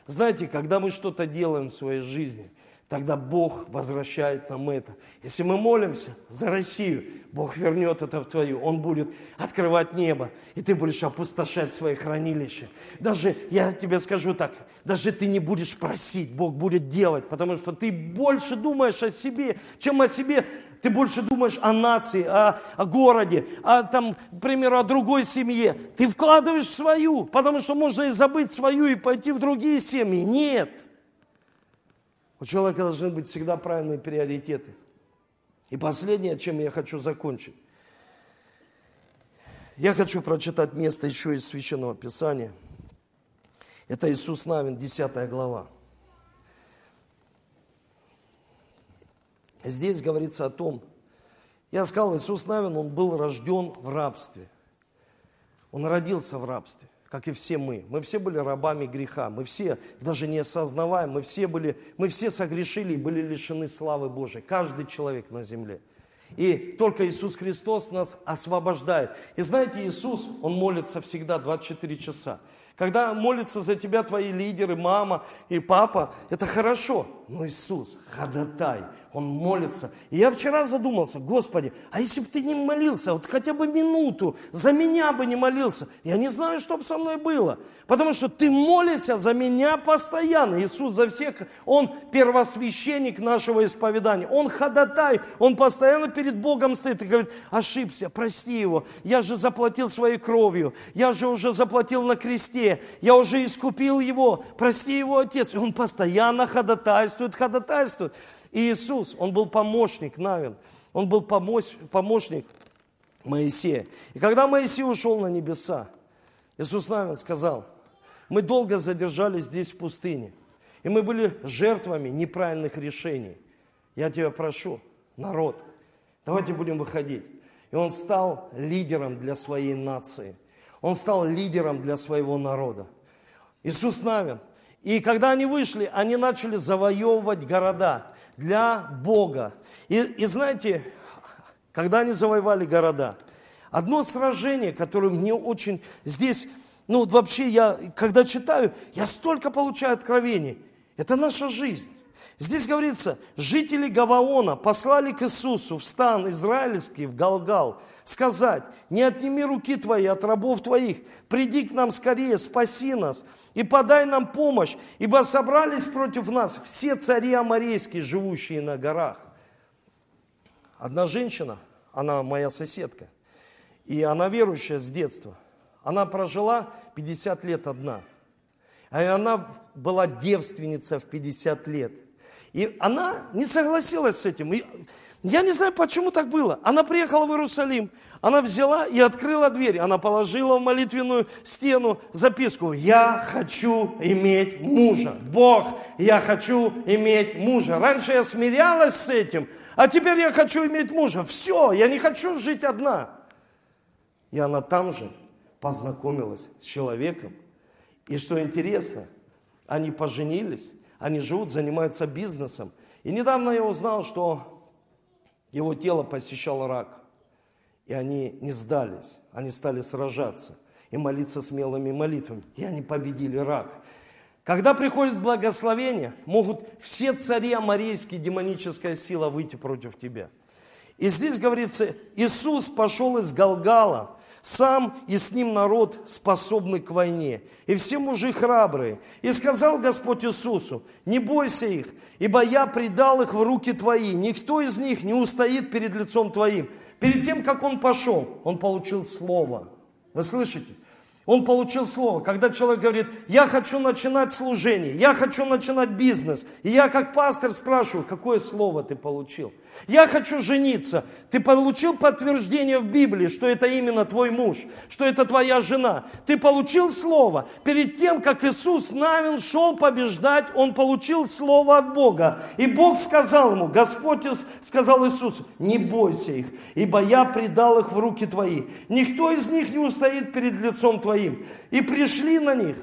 Знаете, когда мы что-то делаем в своей жизни, тогда Бог возвращает нам это. Если мы молимся за Россию, Бог вернет это в твою. Он будет открывать небо, и ты будешь опустошать свои хранилища. Даже, я тебе скажу так, даже ты не будешь просить, Бог будет делать, потому что ты больше думаешь о себе, чем о себе. Ты больше думаешь о нации, о, о городе, о, там, к примеру, о другой семье. Ты вкладываешь свою, потому что можно и забыть свою и пойти в другие семьи. Нет. У человека должны быть всегда правильные приоритеты. И последнее, чем я хочу закончить. Я хочу прочитать место еще из Священного Писания. Это Иисус Навин, 10 глава. Здесь говорится о том, я сказал, Иисус Навин, он был рожден в рабстве. Он родился в рабстве как и все мы. Мы все были рабами греха, мы все, даже не осознаваем, мы все, были, мы все согрешили и были лишены славы Божией, каждый человек на земле. И только Иисус Христос нас освобождает. И знаете, Иисус, Он молится всегда 24 часа. Когда молятся за тебя твои лидеры, мама и папа, это хорошо. Но Иисус, ходатай, он молится. И я вчера задумался, Господи, а если бы ты не молился, вот хотя бы минуту, за меня бы не молился, я не знаю, что бы со мной было. Потому что ты молишься за меня постоянно. Иисус за всех, Он первосвященник нашего исповедания. Он ходатай, Он постоянно перед Богом стоит и говорит, ошибся, прости его. Я же заплатил своей кровью, я же уже заплатил на кресте, я уже искупил его, прости его, Отец. И Он постоянно ходатайствует, ходатайствует. Иисус, Он был помощник Навин, Он был помощник Моисея. И когда Моисей ушел на небеса, Иисус Навин сказал, мы долго задержались здесь в пустыне, и мы были жертвами неправильных решений. Я тебя прошу, народ, давайте будем выходить. И он стал лидером для своей нации. Он стал лидером для своего народа. Иисус Навин. И когда они вышли, они начали завоевывать города для Бога. И, и знаете, когда они завоевали города, одно сражение, которое мне очень здесь, ну вообще я, когда читаю, я столько получаю откровений. Это наша жизнь. Здесь говорится, жители Гаваона послали к Иисусу в стан израильский, в Галгал, сказать, не отними руки твои от рабов твоих, приди к нам скорее, спаси нас и подай нам помощь, ибо собрались против нас все цари аморейские, живущие на горах. Одна женщина, она моя соседка, и она верующая с детства, она прожила 50 лет одна, и она была девственница в 50 лет – и она не согласилась с этим. Я не знаю, почему так было. Она приехала в Иерусалим, она взяла и открыла дверь. Она положила в молитвенную стену записку. Я хочу иметь мужа. Бог, я хочу иметь мужа. Раньше я смирялась с этим, а теперь я хочу иметь мужа. Все, я не хочу жить одна. И она там же познакомилась с человеком. И что интересно, они поженились они живут, занимаются бизнесом. И недавно я узнал, что его тело посещал рак. И они не сдались, они стали сражаться и молиться смелыми молитвами. И они победили рак. Когда приходит благословение, могут все цари амарейские, демоническая сила выйти против тебя. И здесь говорится, Иисус пошел из Галгала, сам и с ним народ, способный к войне, и все мужи храбрые. И сказал Господь Иисусу, не бойся их, ибо я предал их в руки твои, никто из них не устоит перед лицом твоим. Перед тем, как он пошел, он получил слово. Вы слышите? Он получил слово. Когда человек говорит, я хочу начинать служение, я хочу начинать бизнес. И я как пастор спрашиваю, какое слово ты получил? Я хочу жениться. Ты получил подтверждение в Библии, что это именно твой муж, что это твоя жена. Ты получил слово. Перед тем, как Иисус Навин шел побеждать, он получил слово от Бога. И Бог сказал ему, Господь сказал Иисусу, не бойся их, ибо я предал их в руки твои. Никто из них не устоит перед лицом твоим. И пришли на них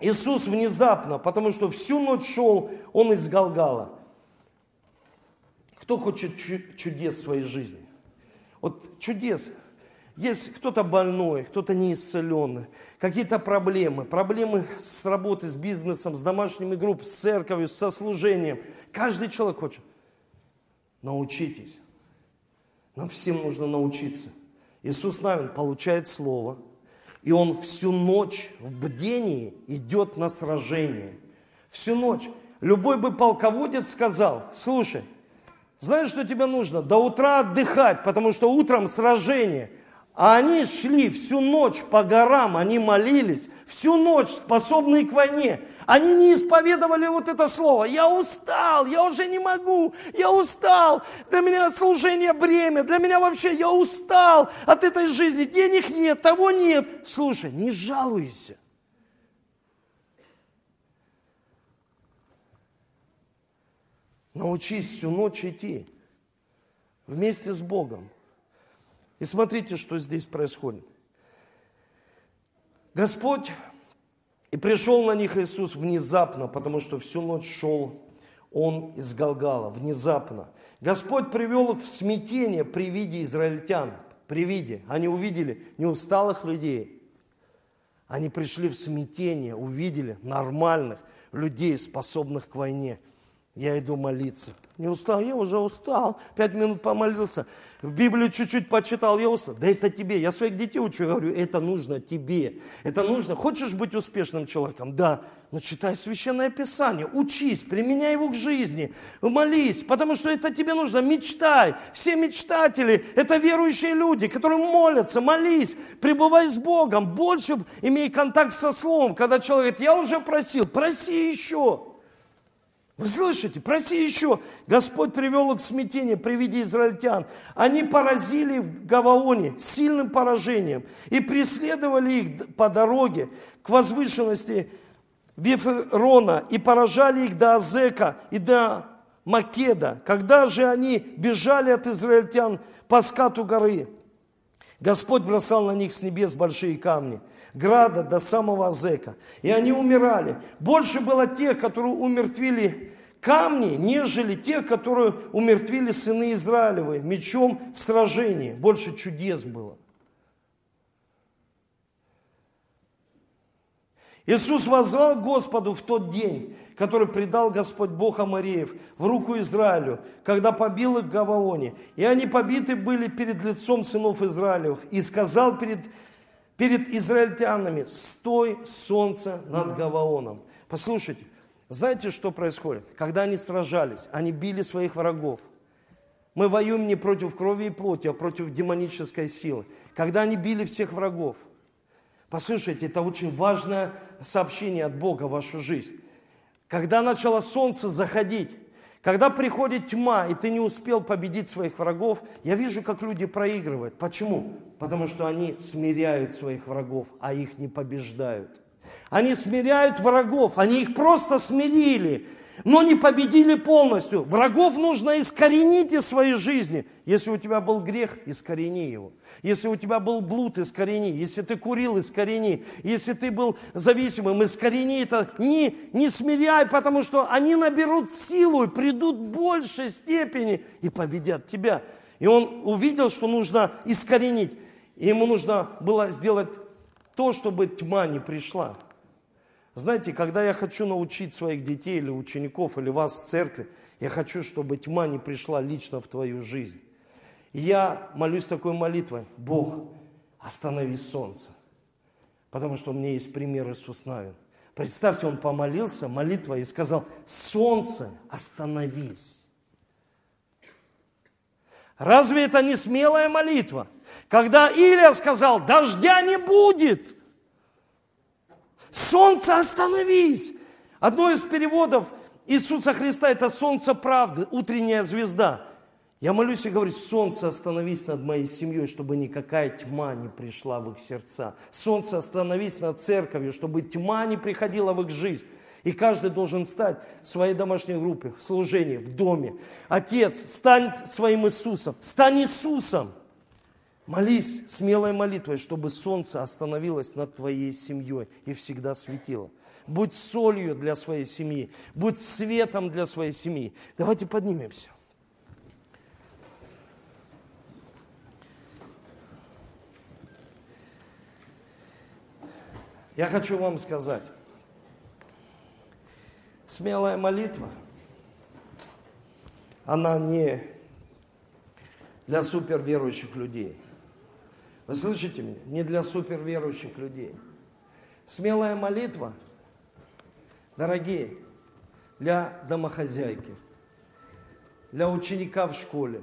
Иисус внезапно, потому что всю ночь шел он из Галгала. Кто хочет чудес в своей жизни? Вот чудес. Есть кто-то больной, кто-то неисцеленный, какие-то проблемы, проблемы с работой, с бизнесом, с домашними группами, с церковью, со служением. Каждый человек хочет. Научитесь. Нам всем нужно научиться. Иисус Навин получает слово, и он всю ночь в бдении идет на сражение. Всю ночь. Любой бы полководец сказал, слушай, знаешь, что тебе нужно? До утра отдыхать, потому что утром сражение. А они шли всю ночь по горам, они молились, всю ночь способные к войне. Они не исповедовали вот это слово. Я устал, я уже не могу, я устал. Для меня служение бремя, для меня вообще я устал от этой жизни. Денег нет, того нет. Слушай, не жалуйся. Научись всю ночь идти вместе с Богом. И смотрите, что здесь происходит. Господь, и пришел на них Иисус внезапно, потому что всю ночь шел Он из Галгала, внезапно. Господь привел их в смятение при виде израильтян, при виде. Они увидели не усталых людей, они пришли в смятение, увидели нормальных людей, способных к войне – я иду молиться. Не устал, я уже устал. Пять минут помолился. Библию чуть-чуть почитал, я устал. Да это тебе. Я своих детей учу, говорю, это нужно тебе. Это нужно. Хочешь быть успешным человеком? Да. Но читай Священное Писание, учись, применяй его к жизни, молись, потому что это тебе нужно. Мечтай. Все мечтатели – это верующие люди, которые молятся, молись, пребывай с Богом, больше имей контакт со Словом. Когда человек говорит, я уже просил, проси еще. Вы слышите? Проси еще. Господь привел их в смятение при виде израильтян. Они поразили в Гаваоне сильным поражением и преследовали их по дороге к возвышенности Виферона и поражали их до Азека и до Македа. Когда же они бежали от израильтян по скату горы, Господь бросал на них с небес большие камни – Града до самого Азека. И они умирали. Больше было тех, которые умертвили камни, нежели тех, которые умертвили сыны Израилевы мечом в сражении. Больше чудес было. Иисус возвал Господу в тот день, который предал Господь Бог Амареев в руку Израилю, когда побил их в Гаваоне. И они побиты были перед лицом сынов Израилевых. И сказал перед, перед израильтянами, стой, солнце над Гаваоном. Послушайте, знаете, что происходит? Когда они сражались, они били своих врагов. Мы воюем не против крови и плоти, а против демонической силы. Когда они били всех врагов – Послушайте, это очень важное сообщение от Бога в вашу жизнь. Когда начало солнце заходить, когда приходит тьма, и ты не успел победить своих врагов, я вижу, как люди проигрывают. Почему? Потому что они смиряют своих врагов, а их не побеждают. Они смиряют врагов, они их просто смирили, но не победили полностью. Врагов нужно искоренить из своей жизни. Если у тебя был грех, искорени его. Если у тебя был блуд, искорени. Если ты курил, искорени. Если ты был зависимым, искорени это. Не, не смиряй, потому что они наберут силу и придут в большей степени и победят тебя. И он увидел, что нужно искоренить. И ему нужно было сделать то, чтобы тьма не пришла. Знаете, когда я хочу научить своих детей или учеников, или вас в церкви, я хочу, чтобы тьма не пришла лично в твою жизнь. И я молюсь такой молитвой, Бог, останови солнце. Потому что у меня есть пример Иисус Навин. Представьте, он помолился молитвой и сказал, солнце, остановись. Разве это не смелая молитва? Когда Илия сказал, дождя не будет, солнце, остановись. Одно из переводов Иисуса Христа – это солнце правды, утренняя звезда – я молюсь и говорю, солнце, остановись над моей семьей, чтобы никакая тьма не пришла в их сердца. Солнце, остановись над церковью, чтобы тьма не приходила в их жизнь. И каждый должен стать в своей домашней группе, в служении, в доме. Отец, стань своим Иисусом, стань Иисусом. Молись смелой молитвой, чтобы солнце остановилось над твоей семьей и всегда светило. Будь солью для своей семьи, будь светом для своей семьи. Давайте поднимемся. Я хочу вам сказать, смелая молитва, она не для суперверующих людей. Вы слышите меня? Не для суперверующих людей. Смелая молитва, дорогие, для домохозяйки, для ученика в школе,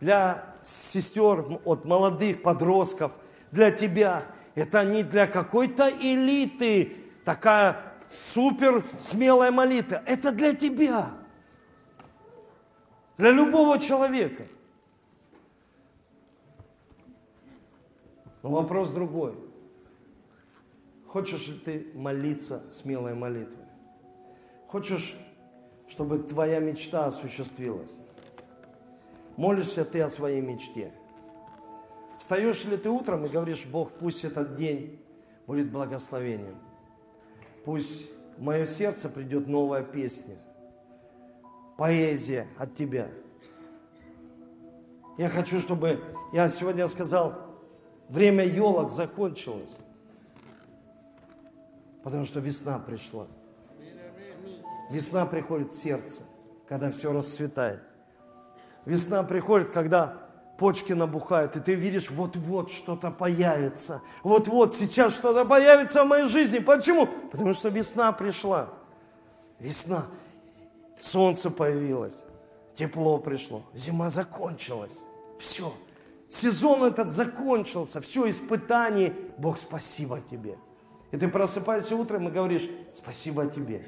для сестер от молодых подростков, для тебя – это не для какой-то элиты такая супер смелая молитва. Это для тебя. Для любого человека. Но вопрос другой. Хочешь ли ты молиться смелой молитвой? Хочешь, чтобы твоя мечта осуществилась? Молишься ты о своей мечте – Встаешь ли ты утром и говоришь, Бог, пусть этот день будет благословением. Пусть в мое сердце придет новая песня, поэзия от Тебя. Я хочу, чтобы, я сегодня сказал, время елок закончилось. Потому что весна пришла. Весна приходит в сердце, когда все расцветает. Весна приходит, когда почки набухают, и ты видишь, вот-вот что-то появится. Вот-вот сейчас что-то появится в моей жизни. Почему? Потому что весна пришла. Весна. Солнце появилось. Тепло пришло. Зима закончилась. Все. Сезон этот закончился. Все, испытание. Бог, спасибо тебе. И ты просыпаешься утром и говоришь, спасибо тебе.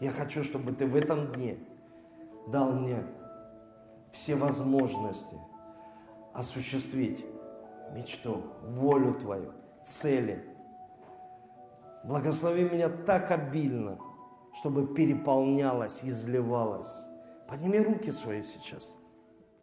Я хочу, чтобы ты в этом дне дал мне все возможности осуществить мечту, волю Твою, цели. Благослови меня так обильно, чтобы переполнялось, изливалось. Подними руки свои сейчас.